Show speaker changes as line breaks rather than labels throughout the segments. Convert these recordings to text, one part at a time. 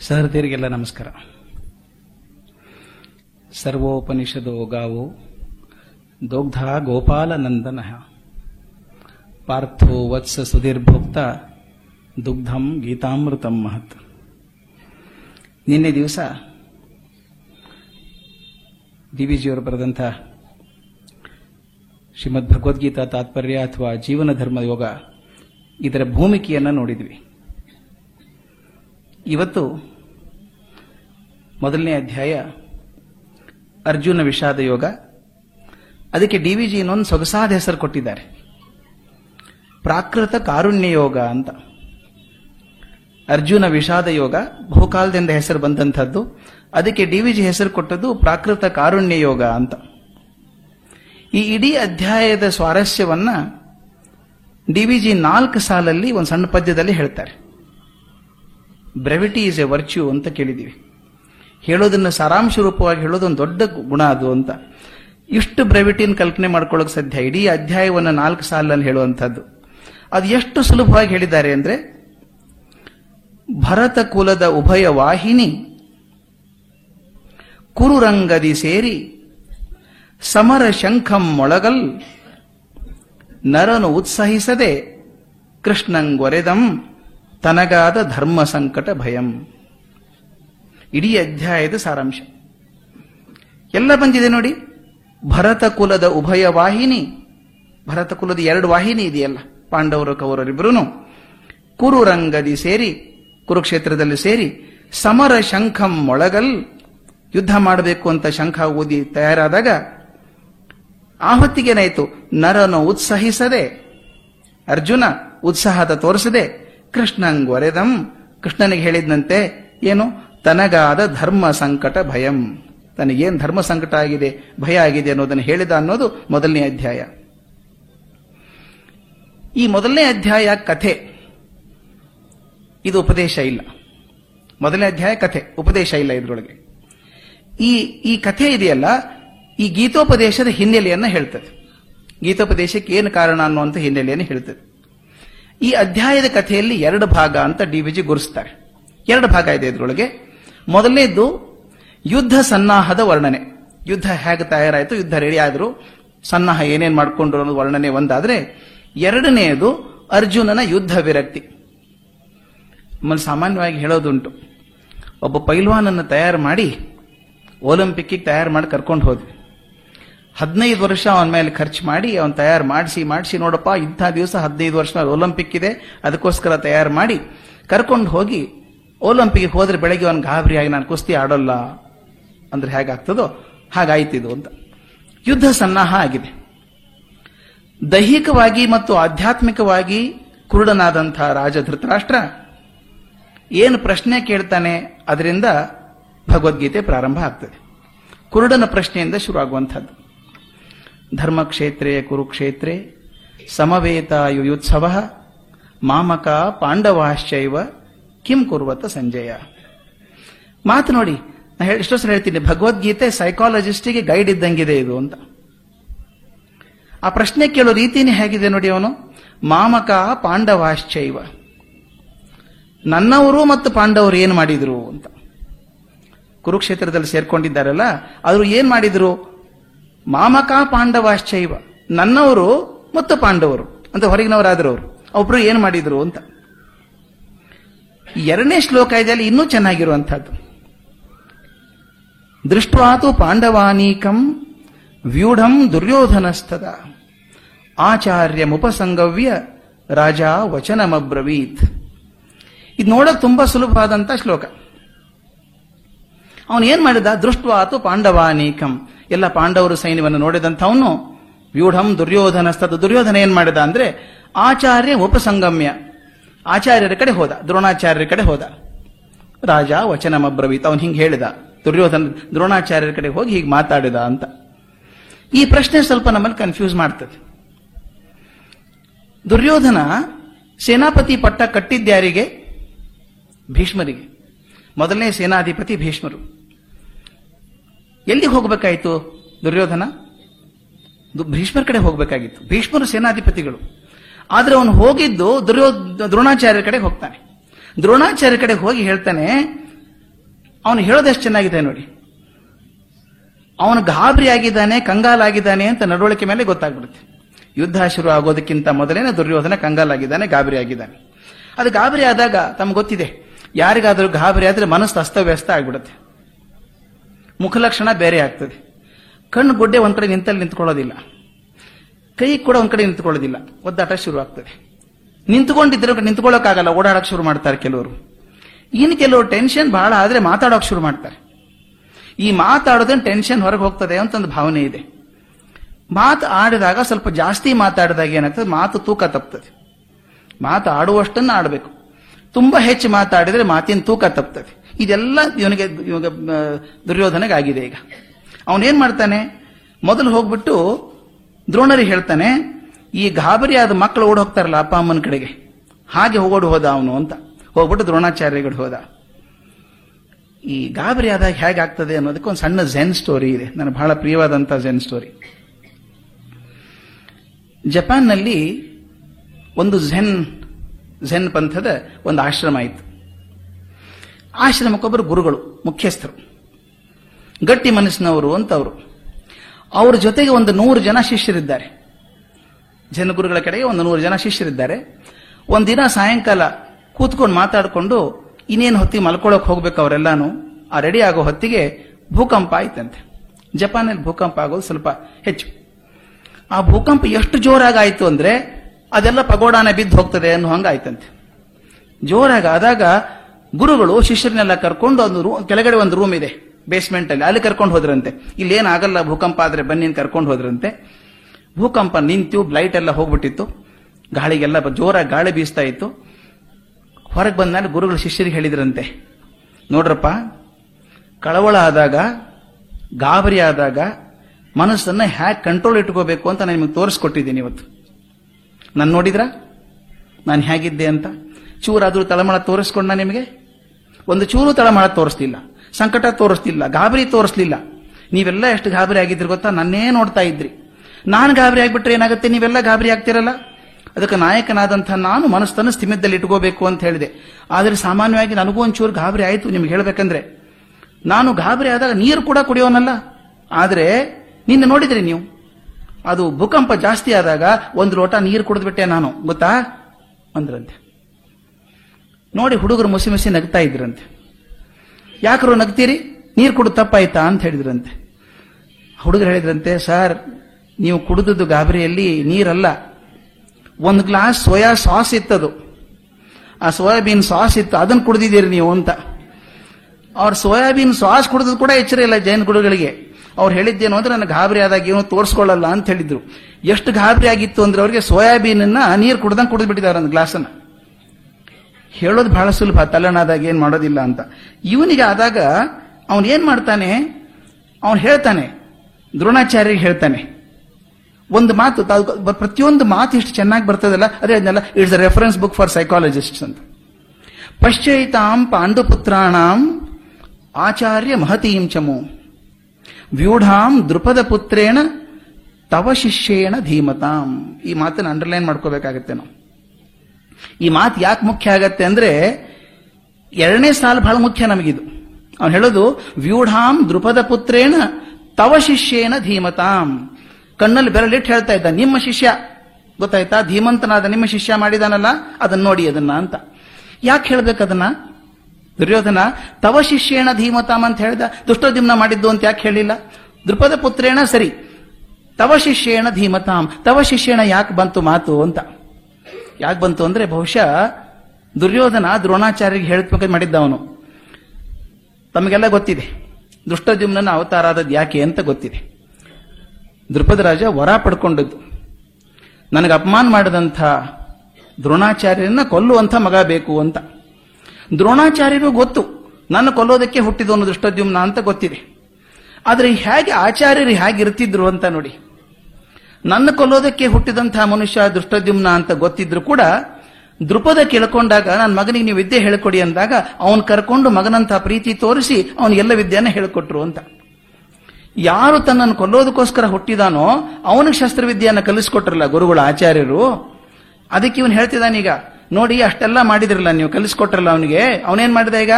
ಸಹೃದಯರಿಗೆಲ್ಲ ನಮಸ್ಕಾರ. ಸರ್ವೋಪನಿಷದೋ ಗಾವೋ ದೋಗ್ಧ ಗೋಪಾಲನಂದನ ಪಾರ್ಥೋ ವತ್ಸ ಸುಧೀರ್ಭೋಕ್ತ ದುಗ್ಧಂ ಗೀತಾಮೃತಂ ಮಹತ್. ನಿನ್ನೆ ದಿವಸ ಡಿ ಜಿಯವರು ಬರೆದಂಥ ಶ್ರೀಮದ್ ಭಗವದ್ಗೀತಾ ತಾತ್ಪರ್ಯ ಅಥವಾ ಜೀವನ ಧರ್ಮ ಯೋಗ ಇದರ ಭೂಮಿಕೆಯನ್ನು ನೋಡಿದ್ವಿ. ಇವತ್ತು ಮೊದಲನೇ ಅಧ್ಯಾಯ ಅರ್ಜುನ ವಿಷಾದ ಯೋಗ. ಅದಕ್ಕೆ ಡಿ ವಿ ಜಿ ಇನ್ನೊಂದು ಸೊಗಸಾದ ಹೆಸರು ಕೊಟ್ಟಿದ್ದಾರೆ. ಪ್ರಾಕೃತ ಕಾರುಣ್ಯ ಯೋಗ ಅಂತ. ಅರ್ಜುನ ವಿಷಾದ ಯೋಗ ಬಹುಕಾಲದಿಂದ ಹೆಸರು ಬಂದಂಥದ್ದು. ಅದಕ್ಕೆ ಡಿ ವಿ ಜಿ ಹೆಸರು ಕೊಟ್ಟದ್ದು ಪ್ರಾಕೃತ ಕಾರುಣ್ಯ ಯೋಗ ಅಂತ. ಈ ಇಡೀ ಅಧ್ಯಾಯದ ಸ್ವಾರಸ್ಯವನ್ನ ಡಿ ವಿ ಜಿ ನಾಲ್ಕು ಸಾಲಲ್ಲಿ ಒಂದು ಸಣ್ಣ ಪದ್ಯದಲ್ಲಿ ಹೇಳ್ತಾರೆ. ಬ್ರೆವಿಟಿ ಈಸ್ ಎ ವರ್ಚ್ಯೂ ಅಂತ ಕೇಳಿದ್ದೀವಿ ಹೇಳೋದನ್ನ ಸಾರಾಂಶ ರೂಪವಾಗಿ ಹೇಳೋದೊಂದು ದೊಡ್ಡ ಗುಣ ಅದು ಅಂತ. ಇಷ್ಟು ಬ್ರೆವಿಟಿನ ಕಲ್ಪನೆ ಮಾಡ್ಕೊಳ್ಳೋಕೆ ಸಾಧ್ಯ? ಇಡೀ ಅಧ್ಯಾಯವನ್ನು ನಾಲ್ಕು ಸಾಲಲ್ಲಿ ಹೇಳುವಂಥದ್ದು. ಅದು ಎಷ್ಟು ಸುಲಭವಾಗಿ ಹೇಳಿದ್ದಾರೆ ಅಂದ್ರೆ, ಭರತ ಕುಲದ ಉಭಯ ವಾಹಿನಿ ಕುರುರಂಗದಿ ಸೇರಿ ಸಮರ ಶಂಖಂ ಮೊಳಗಲ್ ನರನು ಉತ್ಸಾಹಿಸದೆ ಕೃಷ್ಣಂಗೊರೆದಂ. ತನಗಾದ ಧರ್ಮ ಸಂಕಟ ಭಯಂ. ಇಡೀ ಅಧ್ಯಾಯದ ಸಾರಾಂಶ. ಎಲ್ಲ ಬಂದಿದೆ ನೋಡಿ. ಭರತ ಕುಲದ ಉಭಯ ವಾಹಿನಿ, ಭರತ ಕುಲದ ಎರಡು ವಾಹಿನಿ ಇದೆಯಲ್ಲ, ಪಾಂಡವರು ಕೌರವರಿಬ್ಬರು ಕುರುರಂಗದಿ ಸೇರಿ, ಕುರುಕ್ಷೇತ್ರದಲ್ಲಿ ಸೇರಿ, ಸಮರ ಶಂಖಂ ಮೊಳಗಲ್ ಯುದ್ಧ ಮಾಡಬೇಕು ಅಂತ ಶಂಖ ಓದಿ ತಯಾರಾದಾಗ ಆ ಹೊತ್ತಿಗೇನಾಯ್ತು ನರನು ಉತ್ಸಾಹಿಸದೆ, ಅರ್ಜುನ ಉತ್ಸಾಹದ ತೋರಿಸದೆ ಕೃಷ್ಣಂಗೊರೆದಂ. ಕೃಷ್ಣನಿಗೆ ಹೇಳಿದಂತೆ ಏನು? ತನಗಾದ ಧರ್ಮ ಸಂಕಟ ಭಯಂ. ತನಗೇನ್ ಧರ್ಮ ಸಂಕಟ ಆಗಿದೆ, ಭಯ ಆಗಿದೆ ಅನ್ನೋದನ್ನು ಹೇಳಿದ ಅನ್ನೋದು ಮೊದಲನೇ ಅಧ್ಯಾಯ. ಈ ಮೊದಲನೇ ಅಧ್ಯಾಯ ಕಥೆ, ಇದು ಉಪದೇಶ ಇಲ್ಲ. ಮೊದಲನೇ ಅಧ್ಯಾಯ ಕಥೆ, ಉಪದೇಶ ಇಲ್ಲ ಇದ್ರೊಳಗೆ. ಈ ಈ ಕಥೆ ಇದೆಯಲ್ಲ, ಈ ಗೀತೋಪದೇಶದ ಹಿನ್ನೆಲೆಯನ್ನು ಹೇಳ್ತದೆ. ಗೀತೋಪದೇಶಕ್ಕೆ ಏನು ಕಾರಣ ಅನ್ನುವಂಥ ಹಿನ್ನೆಲೆಯನ್ನು ಹೇಳ್ತದೆ. ಈ ಅಧ್ಯಾಯದ ಕಥೆಯಲ್ಲಿ ಎರಡು ಭಾಗ ಅಂತ ಡಿ ವಿಜಿ ಗುರುಸ್ತಾರೆ. ಎರಡು ಭಾಗ ಇದೆ ಇದ್ರೊಳಗೆ. ಮೊದಲನೇದ್ದು, ಯುದ್ಧ ಸನ್ನಾಹದ ವರ್ಣನೆ. ಯುದ್ಧ ಹೇಗೆ ತಯಾರಾಯಿತು, ಯುದ್ಧ ರೆಡಿ ಆದ್ರು, ಸನ್ನಾಹ ಏನೇನ್ ಮಾಡಿಕೊಂಡ್ರು ಅನ್ನೋದು ವರ್ಣನೆ ಒಂದಾದ್ರೆ ಎರಡನೆಯದು ಅರ್ಜುನನ ಯುದ್ಧ ವಿರಕ್ತಿ. ನಮ್ಮಲ್ಲಿ ಸಾಮಾನ್ಯವಾಗಿ ಹೇಳೋದುಂಟು. ಒಬ್ಬ ಪೈಲ್ವಾನನ್ನು ತಯಾರು ಮಾಡಿ, ಒಲಿಂಪಿಕ್ಕಿಗೆ ತಯಾರು ಮಾಡಿ ಕರ್ಕೊಂಡು ಹೋದ್ವಿ. ಹದಿನೈದು ವರ್ಷ ಅವನ ಮೇಲೆ ಖರ್ಚು ಮಾಡಿ, ಅವನ್ ತಯಾರು ಮಾಡಿಸಿ ಮಾಡಿಸಿ, ನೋಡಪ್ಪ, ಇಂಥ ದಿವಸ ಹದಿನೈದು ವರ್ಷ ಒಲಿಂಪಿಕ್ ಇದೆ, ಅದಕ್ಕೋಸ್ಕರ ತಯಾರು ಮಾಡಿ ಕರ್ಕೊಂಡು ಹೋಗಿ, ಒಲಿಂಪಿಕ್ಗೆ ಹೋದ್ರೆ ಬೆಳಗ್ಗೆ ಅವನ್ ಗಾಬರಿಯಾಗಿ, ನಾನು ಕುಸ್ತಿ ಆಡೋಲ್ಲ ಅಂದ್ರೆ ಹೇಗಾಗ್ತದೋ, ಹಾಗಾಯ್ತಿದು ಅಂತ. ಯುದ್ಧ ಸನ್ನಾಹ ಆಗಿದೆ. ದೈಹಿಕವಾಗಿ ಮತ್ತು ಆಧ್ಯಾತ್ಮಿಕವಾಗಿ ಕುರುಡನಾದಂಥ ರಾಜ ಧೃತರಾಷ್ಟ್ರ ಏನು ಪ್ರಶ್ನೆ ಕೇಳ್ತಾನೆ, ಅದರಿಂದ ಭಗವದ್ಗೀತೆ ಪ್ರಾರಂಭ ಆಗ್ತದೆ. ಕುರುಡನ ಪ್ರಶ್ನೆಯಿಂದ ಶುರುವಾಗುವಂಥದ್ದು. ಧರ್ಮಕ್ಷೇತ್ರೇ ಕುರುಕ್ಷೇತ್ರೇ ಸಮವೇತ ಯುಯುತ್ಸವ ಮಾಮಕ ಪಾಂಡವಾಶ್ಚೈವ ಕಿಂ ಕುರುವತ ಸಂಜಯ. ಮಾತು ನೋಡಿ, ನಾ ಎಷ್ಟೋ ಸಲ ಹೇಳ್ತೀನಿ, ಭಗವದ್ಗೀತೆ ಸೈಕಾಲಜಿಸ್ಟಿಗೆ ಗೈಡ್ ಇದ್ದಂಗಿದೆ ಇದು ಅಂತ. ಆ ಪ್ರಶ್ನೆ ಕೇಳೋ ರೀತಿನೇ ಹೇಗಿದೆ ನೋಡಿ ಅವನು, ಮಾಮಕ ಪಾಂಡವಾಶ್ಚೈವ. ನನ್ನವರು ಮತ್ತು ಪಾಂಡವರು ಏನು ಮಾಡಿದ್ರು ಅಂತ. ಕುರುಕ್ಷೇತ್ರದಲ್ಲಿ ಸೇರ್ಕೊಂಡಿದ್ದಾರಲ್ಲ ಅವರು ಏನ್ ಮಾಡಿದ್ರು? ಮಾಮಕ ಪಾಂಡವಾಶ್ಚೈವ. ನನ್ನವರು ಮತ್ತು ಪಾಂಡವರು. ಅಂತ ಹೊರಗಿನವರಾದ್ರು ಅವರು. ಒಬ್ರು ಏನ್ ಮಾಡಿದ್ರು ಅಂತ. ಎರಡನೇ ಶ್ಲೋಕ ಇದೆಯಲ್ಲಿ ಇನ್ನೂ ಚೆನ್ನಾಗಿರುವಂತಹದ್ದು ದೃಷ್ಟ್ವಾತು ಪಾಂಡವಾನೀಕಂ ವ್ಯೂಢಂ ದುರ್ಯೋಧನಸ್ತದ ಆಚಾರ್ಯ ಮುಪಸಂಗವ್ಯ ರಾಜ ವಚನಮಬ್ರವೀತ್ ಇದು ನೋಡೋಕೆ ತುಂಬಾ ಸುಲಭವಾದಂಥ ಶ್ಲೋಕ. ಅವನು ಏನ್ ಮಾಡಿದ? ದೃಷ್ಟವಾತು ಪಾಂಡವಾನೀಕಂ. ಎಲ್ಲ ಪಾಂಡವರು ಸೈನ್ಯವನ್ನು ನೋಡಿದಂಥವನು ವ್ಯೂಢಂ ದುರ್ಯೋಧನಸ್ತದ. ದುರ್ಯೋಧನ ಏನ್ ಮಾಡಿದ ಅಂದ್ರೆ ಆಚಾರ್ಯ ಉಪಸಂಗಮ್ಯ. ಆಚಾರ್ಯರ ಕಡೆ ಹೋದ, ದ್ರೋಣಾಚಾರ್ಯರ ಕಡೆ ಹೋದ. ರಾಜ ವಚನಮಬ್ರವೀತ್ ಅವನು ಹಿಂಗೆ ಹೇಳಿದ. ದುರ್ಯೋಧನ, ದ್ರೋಣಾಚಾರ್ಯರ ಕಡೆ ಹೋಗಿ ಹೀಗೆ ಮಾತಾಡಿದ ಅಂತ. ಈ ಪ್ರಶ್ನೆ ಸ್ವಲ್ಪ ನಮ್ಮಲ್ಲಿ ಕನ್ಫ್ಯೂಸ್ ಮಾಡ್ತದೆ. ದುರ್ಯೋಧನ ಸೇನಾಪತಿ ಪಟ್ಟ ಕಟ್ಟಿದ್ಯಾರಿಗೆ? ಭೀಷ್ಮರಿಗೆ. ಮೊದಲನೇ ಸೇನಾಧಿಪತಿ ಭೀಷ್ಮರು. ಎಲ್ಲಿ ಹೋಗಬೇಕಾಯಿತು? ದುರ್ಯೋಧನ? ಭೀಷ್ಮರ ಕಡೆ ಹೋಗಬೇಕಾಗಿತ್ತು. ಭೀಷ್ಮರು ಸೇನಾಧಿಪತಿಗಳು. ಆದರೆ ಅವನು ಹೋಗಿದ್ದು ದುರ್ಯೋ, ದ್ರೋಣಾಚಾರ್ಯರ ಕಡೆ ಹೋಗ್ತಾನೆ. ದ್ರೋಣಾಚಾರ್ಯ ಕಡೆ ಹೋಗಿ ಹೇಳ್ತಾನೆ, ಅವನು ಹೇಳೋದಷ್ಟು ಚೆನ್ನಾಗಿದೆ ನೋಡಿ. ಅವನು ಗಾಬರಿ ಆಗಿದ್ದಾನೆ ಕಂಗಾಲಾಗಿದ್ದಾನೆ ಅಂತ ನಡವಳಿಕೆ ಮೇಲೆ ಗೊತ್ತಾಗ್ಬಿಡುತ್ತೆ. ಯುದ್ಧ ಶುರು ಆಗೋದಕ್ಕಿಂತ ಮೊದಲೇನೆ ದುರ್ಯೋಧನ ಕಂಗಾಲಾಗಿದ್ದಾನೆ ಗಾಬರಿ ಆಗಿದ್ದಾನೆ. ಅದು ಗಾಬರಿ ಆದಾಗ ತಮ್ಗೆ ಗೊತ್ತಿದೆ. ಯಾರಿಗಾದರೂ ಗಾಬರಿ ಆದರೆ ಮನಸ್ಸು ಅಸ್ತವ್ಯಸ್ತ ಆಗ್ಬಿಡುತ್ತೆ. ಮುಖಲಕ್ಷಣ ಬೇರೆ ಆಗ್ತದೆ. ಕಣ್ಣು ಗುಡ್ಡೆ ಒಂದ್ ಕಡೆ ನಿಂತಲ್ಲಿ ನಿಂತ್ಕೊಳ್ಳೋದಿಲ್ಲ. ಕೈ ಕೂಡ ಒಂದ್ ಕಡೆ ನಿಂತ್ಕೊಳ್ಳೋದಿಲ್ಲ. ಒದ್ದಾಟ ಶುರು ಆಗ್ತದೆ. ನಿಂತ್ಕೊಂಡಿದ್ರೆ ನಿಂತ್ಕೊಳ್ಳೋಕ್ಕಾಗಲ್ಲ, ಓಡಾಡಕ್ ಶುರು ಮಾಡ್ತಾರೆ ಕೆಲವರು. ಇನ್ನು ಕೆಲವರು ಟೆನ್ಷನ್ ಬಹಳ ಆದ್ರೆ ಮಾತಾಡೋಕ್ ಶುರು ಮಾಡ್ತಾರೆ. ಈ ಮಾತಾಡೋದನ್ನ ಟೆನ್ಷನ್ ಹೊರಗೆ ಹೋಗ್ತದೆ ಅಂತ ಒಂದು ಭಾವನೆ ಇದೆ. ಮಾತು ಆಡಿದಾಗ ಸ್ವಲ್ಪ ಜಾಸ್ತಿ ಮಾತಾಡಿದಾಗ ಏನಾಗ್ತದೆ? ಮಾತು ತೂಕ ತಪ್ತದೆ. ಮಾತು ಆಡುವಷ್ಟನ್ನು ಆಡಬೇಕು. ತುಂಬಾ ಹೆಚ್ಚು ಮಾತಾಡಿದ್ರೆ ಮಾತಿನ ತೂಕ ತಪ್ತದೆ. ಇದೆಲ್ಲ ಇವನಿಗೆ ಇವಾಗ ದುರ್ಯೋಧನೆಗಾಗಿದೆ ಈಗ. ಅವನೇನ್ ಮಾಡ್ತಾನೆ? ಮೊದಲು ಹೋಗ್ಬಿಟ್ಟು ದ್ರೋಣರಿಗೆ ಹೇಳ್ತಾನೆ, ಈ ಗಾಬರಿಯಾದ ಮಕ್ಕಳು ಓಡ್ ಹೋಗ್ತಾರಲ್ಲ ಅಪ್ಪ ಅಮ್ಮನ ಕಡೆಗೆ, ಹಾಗೆ ಹೋಗೋಡು ಹೋದ ಅವನು ಅಂತ. ಹೋಗ್ಬಿಟ್ಟು ದ್ರೋಣಾಚಾರ್ಯಗಳು ಹೋದ. ಈ ಗಾಬರಿ ಆದಾಗ ಹೇಗಾಗ್ತದೆ ಅನ್ನೋದಕ್ಕೆ ಒಂದು ಸಣ್ಣ ಝೆನ್ ಸ್ಟೋರಿ ಇದೆ. ನನಗೆ ಬಹಳ ಪ್ರಿಯವಾದಂತ ಝೆನ್ ಸ್ಟೋರಿ ಜಪಾನ್ನಲ್ಲಿ ಒಂದು ಝೆನ್ ಝೆನ್ ಪಂಥದ ಒಂದು ಆಶ್ರಮ ಇತ್ತು. ಆಶ್ರಮಕ್ಕೊಬ್ಬರು ಗುರುಗಳು, ಮುಖ್ಯಸ್ಥರು. ಗಟ್ಟಿ ಮನಸ್ಸಿನವರು ಅಂತ ಅವರು ಅವ್ರ ಜೊತೆಗೆ ಒಂದು ನೂರು ಜನ ಶಿಷ್ಯರಿದ್ದಾರೆ. ಜನ ಗುರುಗಳ ಕಡೆಗೆ ಒಂದು ನೂರು ಜನ ಶಿಷ್ಯರಿದ್ದಾರೆ. ಒಂದಿನ ಸಾಯಂಕಾಲ ಕೂತ್ಕೊಂಡು ಮಾತಾಡಿಕೊಂಡು ಇನ್ನೇನು ಹೊತ್ತಿಗೆ ಮಲ್ಕೊಳ್ಳೋಕೆ ಹೋಗ್ಬೇಕು ಅವರೆಲ್ಲಾನು, ಆ ರೆಡಿ ಆಗೋ ಹೊತ್ತಿಗೆ ಭೂಕಂಪ ಆಯ್ತಂತೆ. ಜಪಾನಲ್ಲಿ ಭೂಕಂಪ ಆಗೋದು ಸ್ವಲ್ಪ ಹೆಚ್ಚು. ಆ ಭೂಕಂಪ ಎಷ್ಟು ಜೋರಾಗಿ ಆಯಿತು ಅಂದ್ರೆ ಅದೆಲ್ಲ ಪಗೋಡಾನೆ ಬಿದ್ದು ಹೋಗ್ತದೆ ಅನ್ನೋ ಹಂಗಾಯ್ತಂತೆ ಜೋರಾಗಿ ಆದಾಗ ಗುರುಗಳು ಶಿಷ್ಯರನ್ನೆಲ್ಲ ಕರ್ಕೊಂಡು ಒಂದು ರೂಮ್ ಕೆಳಗಡೆ ಒಂದು ರೂಮ್ ಇದೆ ಬೇಸ್ಮೆಂಟ್ ಅಲ್ಲಿ. ಅಲ್ಲಿ ಕರ್ಕೊಂಡು ಹೋದ್ರಂತೆ. ಇಲ್ಲಿ ಏನಾಗಲ್ಲ, ಭೂಕಂಪ ಆದ್ರೆ ಬನ್ನಿ ಕರ್ಕೊಂಡು ಹೋದ್ರಂತೆ. ಭೂಕಂಪ ನಿಂತು ಲೈಟ್ ಎಲ್ಲ ಹೋಗ್ಬಿಟ್ಟಿತ್ತು. ಗಾಳಿಗೆಲ್ಲ ಜೋರಾಗಿ ಗಾಳಿ ಬೀಸ್ತಾ ಇತ್ತು. ಹೊರಗೆ ಬಂದ್ಮೇಲೆ ಗುರುಗಳು ಶಿಷ್ಯರಿಗೆ ಹೇಳಿದ್ರಂತೆ, ನೋಡ್ರಪ್ಪ, ಕಳವಳ ಆದಾಗ, ಗಾಬರಿ ಆದಾಗ ಮನಸ್ಸನ್ನ ಹ್ಯಾಕ್ ಕಂಟ್ರೋಲ್ ಇಟ್ಕೋಬೇಕು ಅಂತ ನಾನು ನಿಮಗೆ ತೋರಿಸ್ಕೊಟ್ಟಿದ್ದೀನಿ ಇವತ್ತು. ನಾನು ನೋಡಿದ್ರ? ನಾನು ಹೇಗಿದ್ದೆ ಅಂತ? ಚೂರಾದ್ರೂ ತಳಮಳ ತೋರಿಸ್ಕೊಂಡ ನಿಮಗೆ? ಒಂದು ಚೂರು ತಳಮಳ ತೋರಿಸ್ಲಿಲ್ಲ. ಸಂಕಟ ತೋರಿಸ್ಲಿಲ್ಲ. ಗಾಬರಿ ತೋರಿಸ್ಲಿಲ್ಲ. ನೀವೆಲ್ಲ ಎಷ್ಟು ಗಾಬರಿ ಆಗಿದ್ರಿ ಗೊತ್ತಾ? ನನ್ನೇ ನೋಡ್ತಾ ಇದ್ರಿ. ನಾನು ಗಾಬರಿ ಆಗಿಬಿಟ್ರೆ ಏನಾಗುತ್ತೆ? ನೀವೆಲ್ಲ ಗಾಬರಿ ಆಗ್ತಿರಲ್ಲ? ಅದಕ್ಕೆ ನಾಯಕನಾದಂತಹ ನಾನು ಮನಸ್ಸನ್ನು ಸ್ಥಿಮಿತದಲ್ಲಿ ಇಟ್ಕೋಬೇಕು ಅಂತ ಹೇಳಿದೆ. ಆದರೆ ಸಾಮಾನ್ಯವಾಗಿ ನನಗೂ ಒಂಚೂರು ಗಾಬರಿ ಆಯಿತು ನಿಮ್ಗೆ ಹೇಳಬೇಕಂದ್ರೆ. ನಾನು ಗಾಬರಿ ಆದಾಗ ನೀರು ಕೂಡ ಕುಡಿಯೋನಲ್ಲ. ಆದರೆ ನಿನ್ನೆ ನೋಡಿದ್ರಿ ನೀವು? ಅದು ಭೂಕಂಪ ಜಾಸ್ತಿ ಆದಾಗ ಒಂದು ಲೋಟ ನೀರು ಕುಡಿದ್ಬಿಟ್ಟೆ ನಾನು. ಗೊತ್ತಾ? ಅಂದ್ರಂತೆ ನೋಡಿ ಹುಡುಗರು ಮುಸಿ ಮುಸಿ ನಗ್ತಾ ಇದ್ರಂತೆ. ಯಾಕರು ನಗ್ತೀರಿ? ನೀರು ಕುಡಿದು ತಪ್ಪಾಯ್ತಾ ಅಂತ ಹೇಳಿದ್ರಂತೆ. ಹುಡುಗರು ಹೇಳಿದ್ರಂತೆ, ಸರ್, ನೀವು ಕುಡಿದದ್ದು ಗಾಬರಿಯಲ್ಲಿ ನೀರಲ್ಲ. ಒಂದು ಗ್ಲಾಸ್ ಸೋಯಾ ಸಾಸ್ ಇತ್ತದು. ಆ ಸೋಯಾಬೀನ್ ಸಾಸ್ ಇತ್ತು ಅದನ್ನು ಕುಡಿದಿದ್ದೀರಿ ನೀವು ಅಂತ. ಅವ್ರ ಸೋಯಾಬೀನ್ ಸಾಸ್ ಕುಡಿದ್ ಕೂಡ ಎಚ್ಚರ ಇಲ್ಲ ಜೈನ್ ಗುಡುಗಳಿಗೆ. ಅವ್ರು ಹೇಳಿದ್ದೇನು ಅಂದ್ರೆ ನನ್ನ ಗಾಬರಿ ಆದಾಗ ಏನು ತೋರಿಸ್ಕೊಳ್ಳಲ್ಲ ಅಂತ ಹೇಳಿದ್ರು. ಎಷ್ಟು ಗಾಬರಿ ಆಗಿತ್ತು ಅಂದ್ರೆ, ಅವ್ರಿಗೆ ಸೋಯಾಬೀನನ್ನ ನೀರು ಕುಡ್ದಂಗೆ ಕುಡಿದ್ಬಿಟ್ಟಿದ್ದಾರೆ ಒಂದು ಗ್ಲಾಸನ್ನ. ಹೇಳೋದು ಬಹಳ ಸುಲಭ ತಲನಾದಾಗ ಏನ್ ಮಾಡೋದಿಲ್ಲ ಅಂತ. ಇವನಿಗೆ ಆದಾಗ ಅವನ್ ಏನು ಮಾಡ್ತಾನೆ? ಅವನು ಹೇಳ್ತಾನೆ, ದ್ರೋಣಾಚಾರ್ಯರಿಗೆ ಹೇಳ್ತಾನೆ. ಒಂದು ಮಾತು ಪ್ರತಿಯೊಂದು ಮಾತು ಎಷ್ಟು ಚೆನ್ನಾಗಿ ಬರ್ತದಲ್ಲ, ಅದೇ ಅದನ್ನೆಲ್ಲ, it's a reference book for psychologist ಅಂತ. ಪಶ್ಚೈತಾಂ ಪಾಂಡುಪುತ್ರಾಣಾಂ ಆಚಾರ್ಯ ಮಹತೀಂ ಚಮು ವ್ಯೂಢಾಂ ದೃಪದ ಪುತ್ರೇಣ ತವ ಶಿಷ್ಯೇಣ ಧೀಮತಾಂ. ಈ ಮಾತನ್ನು ಅಂಡರ್ಲೈನ್ ಮಾಡ್ಕೋಬೇಕಾಗತ್ತೆ ನಾವು. ಈ ಮಾತು ಯಾಕೆ ಮುಖ್ಯ ಆಗತ್ತೆ ಅಂದ್ರೆ ಎರಡನೇ ಸಾಲು ಬಹಳ ಮುಖ್ಯ ನಮಗಿದು. ಅವನು ಹೇಳೋದು, ವ್ಯೂಢಾಂ ದೃಪದ ಪುತ್ರೇಣ ತವ ಶಿಷ್ಯೇನ ಧೀಮತಾಂ. ಕಣ್ಣಲ್ಲಿ ಬೆರಳಿಟ್ಟು ಹೇಳ್ತಾ ಇದ್ದ, ನಿಮ್ಮ ಶಿಷ್ಯ. ಗೊತ್ತಾಯ್ತಾ? ಧೀಮಂತನಾದ ನಿಮ್ಮ ಶಿಷ್ಯ ಮಾಡಿದಾನಲ್ಲ? ಅದನ್ನ ನೋಡಿ ಅದನ್ನ ಅಂತ. ಯಾಕೆ ಹೇಳ್ಬೇಕದನ್ನ ದುರ್ಯೋಧನ, ತವ ಶಿಷ್ಯೇಣ ಧೀಮತಾಂ ಅಂತ ಹೇಳ್ದ ದುಷ್ಟೋದಿಮ್ನ ಮಾಡಿದ್ದು ಅಂತ ಯಾಕೆ ಹೇಳಿಲ್ಲ? ದೃಪದ ಪುತ್ರೇಣ ಸರಿ. ತವ ಶಿಷ್ಯೇಣ ಧೀಮತಾಂ. ತವ ಶಿಷ್ಯೇಣ ಯಾಕೆ ಬಂತು ಮಾತು ಅಂತ. ಯಾಕೆ ಬಂತು ಅಂದ್ರೆ ಬಹುಶಃ ದುರ್ಯೋಧನ ದ್ರೋಣಾಚಾರ್ಯರಿಗೆ ಹೇಳ್ಬೇಕು ಮಾಡಿದ್ದ ಅವನು ತಮಗೆಲ್ಲ ಗೊತ್ತಿದೆ. ದುಷ್ಟದ್ಯುಮ್ನ ಅವತಾರ ಆದದ್ದು ಯಾಕೆ ಅಂತ ಗೊತ್ತಿದೆ. ದೃಪದ ರಾಜ ವರ ಪಡ್ಕೊಂಡದ್ದು. ನನಗೆ ಅಪಮಾನ ಮಾಡಿದಂಥ ದ್ರೋಣಾಚಾರ್ಯರನ್ನ ಕೊಲ್ಲುವಂಥ ಮಗ ಬೇಕು ಅಂತ. ದ್ರೋಣಾಚಾರ್ಯರು ಗೊತ್ತು. ನನ್ನ ಕೊಲ್ಲೋದಕ್ಕೆ ಹುಟ್ಟಿದವನು ದುಷ್ಟದ್ಯುಮ್ನ ಅಂತ ಗೊತ್ತಿದೆ. ಆದರೆ ಹೇಗೆ ಆಚಾರ್ಯರು ಹೇಗೆ ಇರ್ತಿದ್ರು ಅಂತ ನೋಡಿ. ನನ್ನ ಕೊಲ್ಲೋದಕ್ಕೆ ಹುಟ್ಟಿದಂತಹ ಮನುಷ್ಯ ದುಷ್ಟದ್ಯುಮ್ನ ಅಂತ ಗೊತ್ತಿದ್ರು ಕೂಡ ದೃಪದ ಕೇಳ್ಕೊಂಡಾಗ ನನ್ನ ಮಗನಿಗೆ ನೀವು ವಿದ್ಯೆ ಹೇಳ್ಕೊಡಿ ಅಂದಾಗ, ಅವನು ಕರ್ಕೊಂಡು ಮಗನಂತಹ ಪ್ರೀತಿ ತೋರಿಸಿ ಅವನು ಎಲ್ಲ ವಿದ್ಯೆಯನ್ನು ಹೇಳಿಕೊಟ್ರು ಅಂತ. ಯಾರು ತನ್ನನ್ನು ಕೊಲ್ಲೋದಕ್ಕೋಸ್ಕರ ಹುಟ್ಟಿದಾನೋ, ಅವನಿಗೆ ಶಸ್ತ್ರವಿದ್ಯೆಯನ್ನು ಕಲಿಸ್ಕೊಟ್ರಲ್ಲ ಗುರುಗಳ, ಆಚಾರ್ಯರು. ಅದಕ್ಕೆ ಇವನು ಹೇಳ್ತಿದ್ದಾನೀಗ ನೋಡಿ, ಅಷ್ಟೆಲ್ಲ ಮಾಡಿದ್ರಲ್ಲ, ನೀವು ಕಲಿಸ್ಕೊಟ್ರಲ್ಲ ಅವನಿಗೆ. ಅವನೇನ್ ಮಾಡಿದ ಈಗ?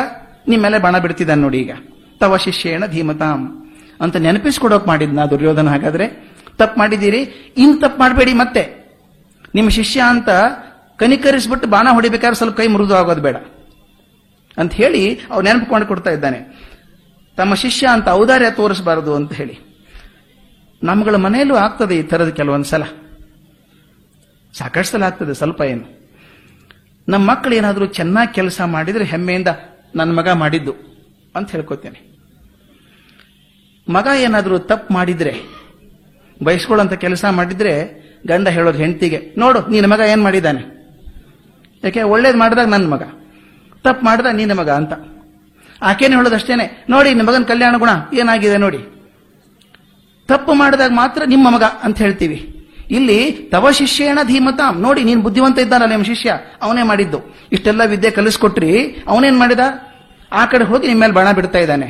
ನಿಮ್ಮ ಮೇಲೆ ಬಾಣ ಬಿಡ್ತಿದ್ದಾನೆ ನೋಡಿ ಈಗ. ತವ ಶಿಷ್ಯೇಣ ಧೀಮತಾಂ ಅಂತ ನೆನಪಿಸ್ಕೊಡೋಕೆ ಮಾಡಿದ್ನ ದುರ್ಯೋಧನ ಹಾಗಾದ್ರೆ. ತಪ್ಪು ಮಾಡಿದ್ದೀರಿ, ಇನ್ ತಪ್ಪು ಮಾಡಬೇಡಿ ಮತ್ತೆ. ನಿಮ್ಮ ಶಿಷ್ಯ ಅಂತ ಕನಿಕರಿಸ್ಬಿಟ್ಟು ಬಾಣ ಹೊಡಿಬೇಕಾದ್ರೆ ಸ್ವಲ್ಪ ಕೈ ಮೃದು ಆಗೋದು ಬೇಡ. ಅಂತ ಹೇಳಿ ಅವ್ರು ನೆನಪುಕೊಂಡು ಕೊಡ್ತಾ ಇದ್ದಾನೆ. ತಮ್ಮ ಶಿಷ್ಯ ಅಂತ ಔದಾರ್ಯ ತೋರಿಸಬಾರದು ಅಂತ ಹೇಳಿ. ನಮ್ಗಳ ಮನೆಯಲ್ಲೂ ಆಗ್ತದೆ ಈ ಥರದ ಕೆಲವೊಂದು ಸಲ. ಸಾಕಷ್ಟು ಸಲ ಆಗ್ತದೆ, ಸ್ವಲ್ಪ ಏನು. ನಮ್ಮ ಮಕ್ಕಳು ಏನಾದರೂ ಚೆನ್ನಾಗಿ ಕೆಲಸ ಮಾಡಿದ್ರೆ ಹೆಮ್ಮೆಯಿಂದ ನನ್ನ ಮಗ ಮಾಡಿದ್ದು ಅಂತ ಹೇಳ್ಕೊತೇನೆ. ಮಗ ಏನಾದರೂ ತಪ್ಪು ಮಾಡಿದ್ರೆ ಬಯಸ್ಕೊಳ್ಳೋಂಥ ಕೆಲಸ ಮಾಡಿದ್ರೆ ಗಂಡ ಹೇಳೋದು ಹೆಂಡತಿಗೆ, ನೋಡು ನಿನ್ನ ಮಗ ಏನು ಮಾಡಿದ್ದಾನೆ? ಯಾಕೆ, ಒಳ್ಳೇದು ಮಾಡಿದಾಗ ನನ್ನ ಮಗ, ತಪ್ಪು ಮಾಡಿದ ನಿನ್ನ ಮಗ ಅಂತ. ಆಕೇನು ಹೇಳೋದಷ್ಟೇನೆ, ನೋಡಿ ನಿಮ್ಮ ಮಗನ ಕಲ್ಯಾಣ ಗುಣ ಏನಾಗಿದೆ ನೋಡಿ. ತಪ್ಪು ಮಾಡಿದಾಗ ಮಾತ್ರ ನಿಮ್ಮ ಮಗ ಅಂತ ಹೇಳ್ತೀವಿ. ಇಲ್ಲಿ, ತವ ಶಿಷ್ಯೇಣ ಧೀಮತಾಂ. ನೋಡಿ, ನೀನು ಬುದ್ಧಿವಂತ ಇದ್ದಾನಲ್ಲ ನಿಮ್ಮ ಶಿಷ್ಯ, ಅವನೇ ಮಾಡಿದ್ದು. ಇಷ್ಟೆಲ್ಲ ವಿದ್ಯೆ ಕಲಿಸ್ಕೊಟ್ರಿ, ಅವನೇನ್ ಮಾಡಿದ? ಆ ಕಡೆ ಹೋಗಿ ನಿಮ್ಮ ಮೇಲೆ ಬಣ ಬಿಡ್ತಾ ಇದ್ದಾನೆ.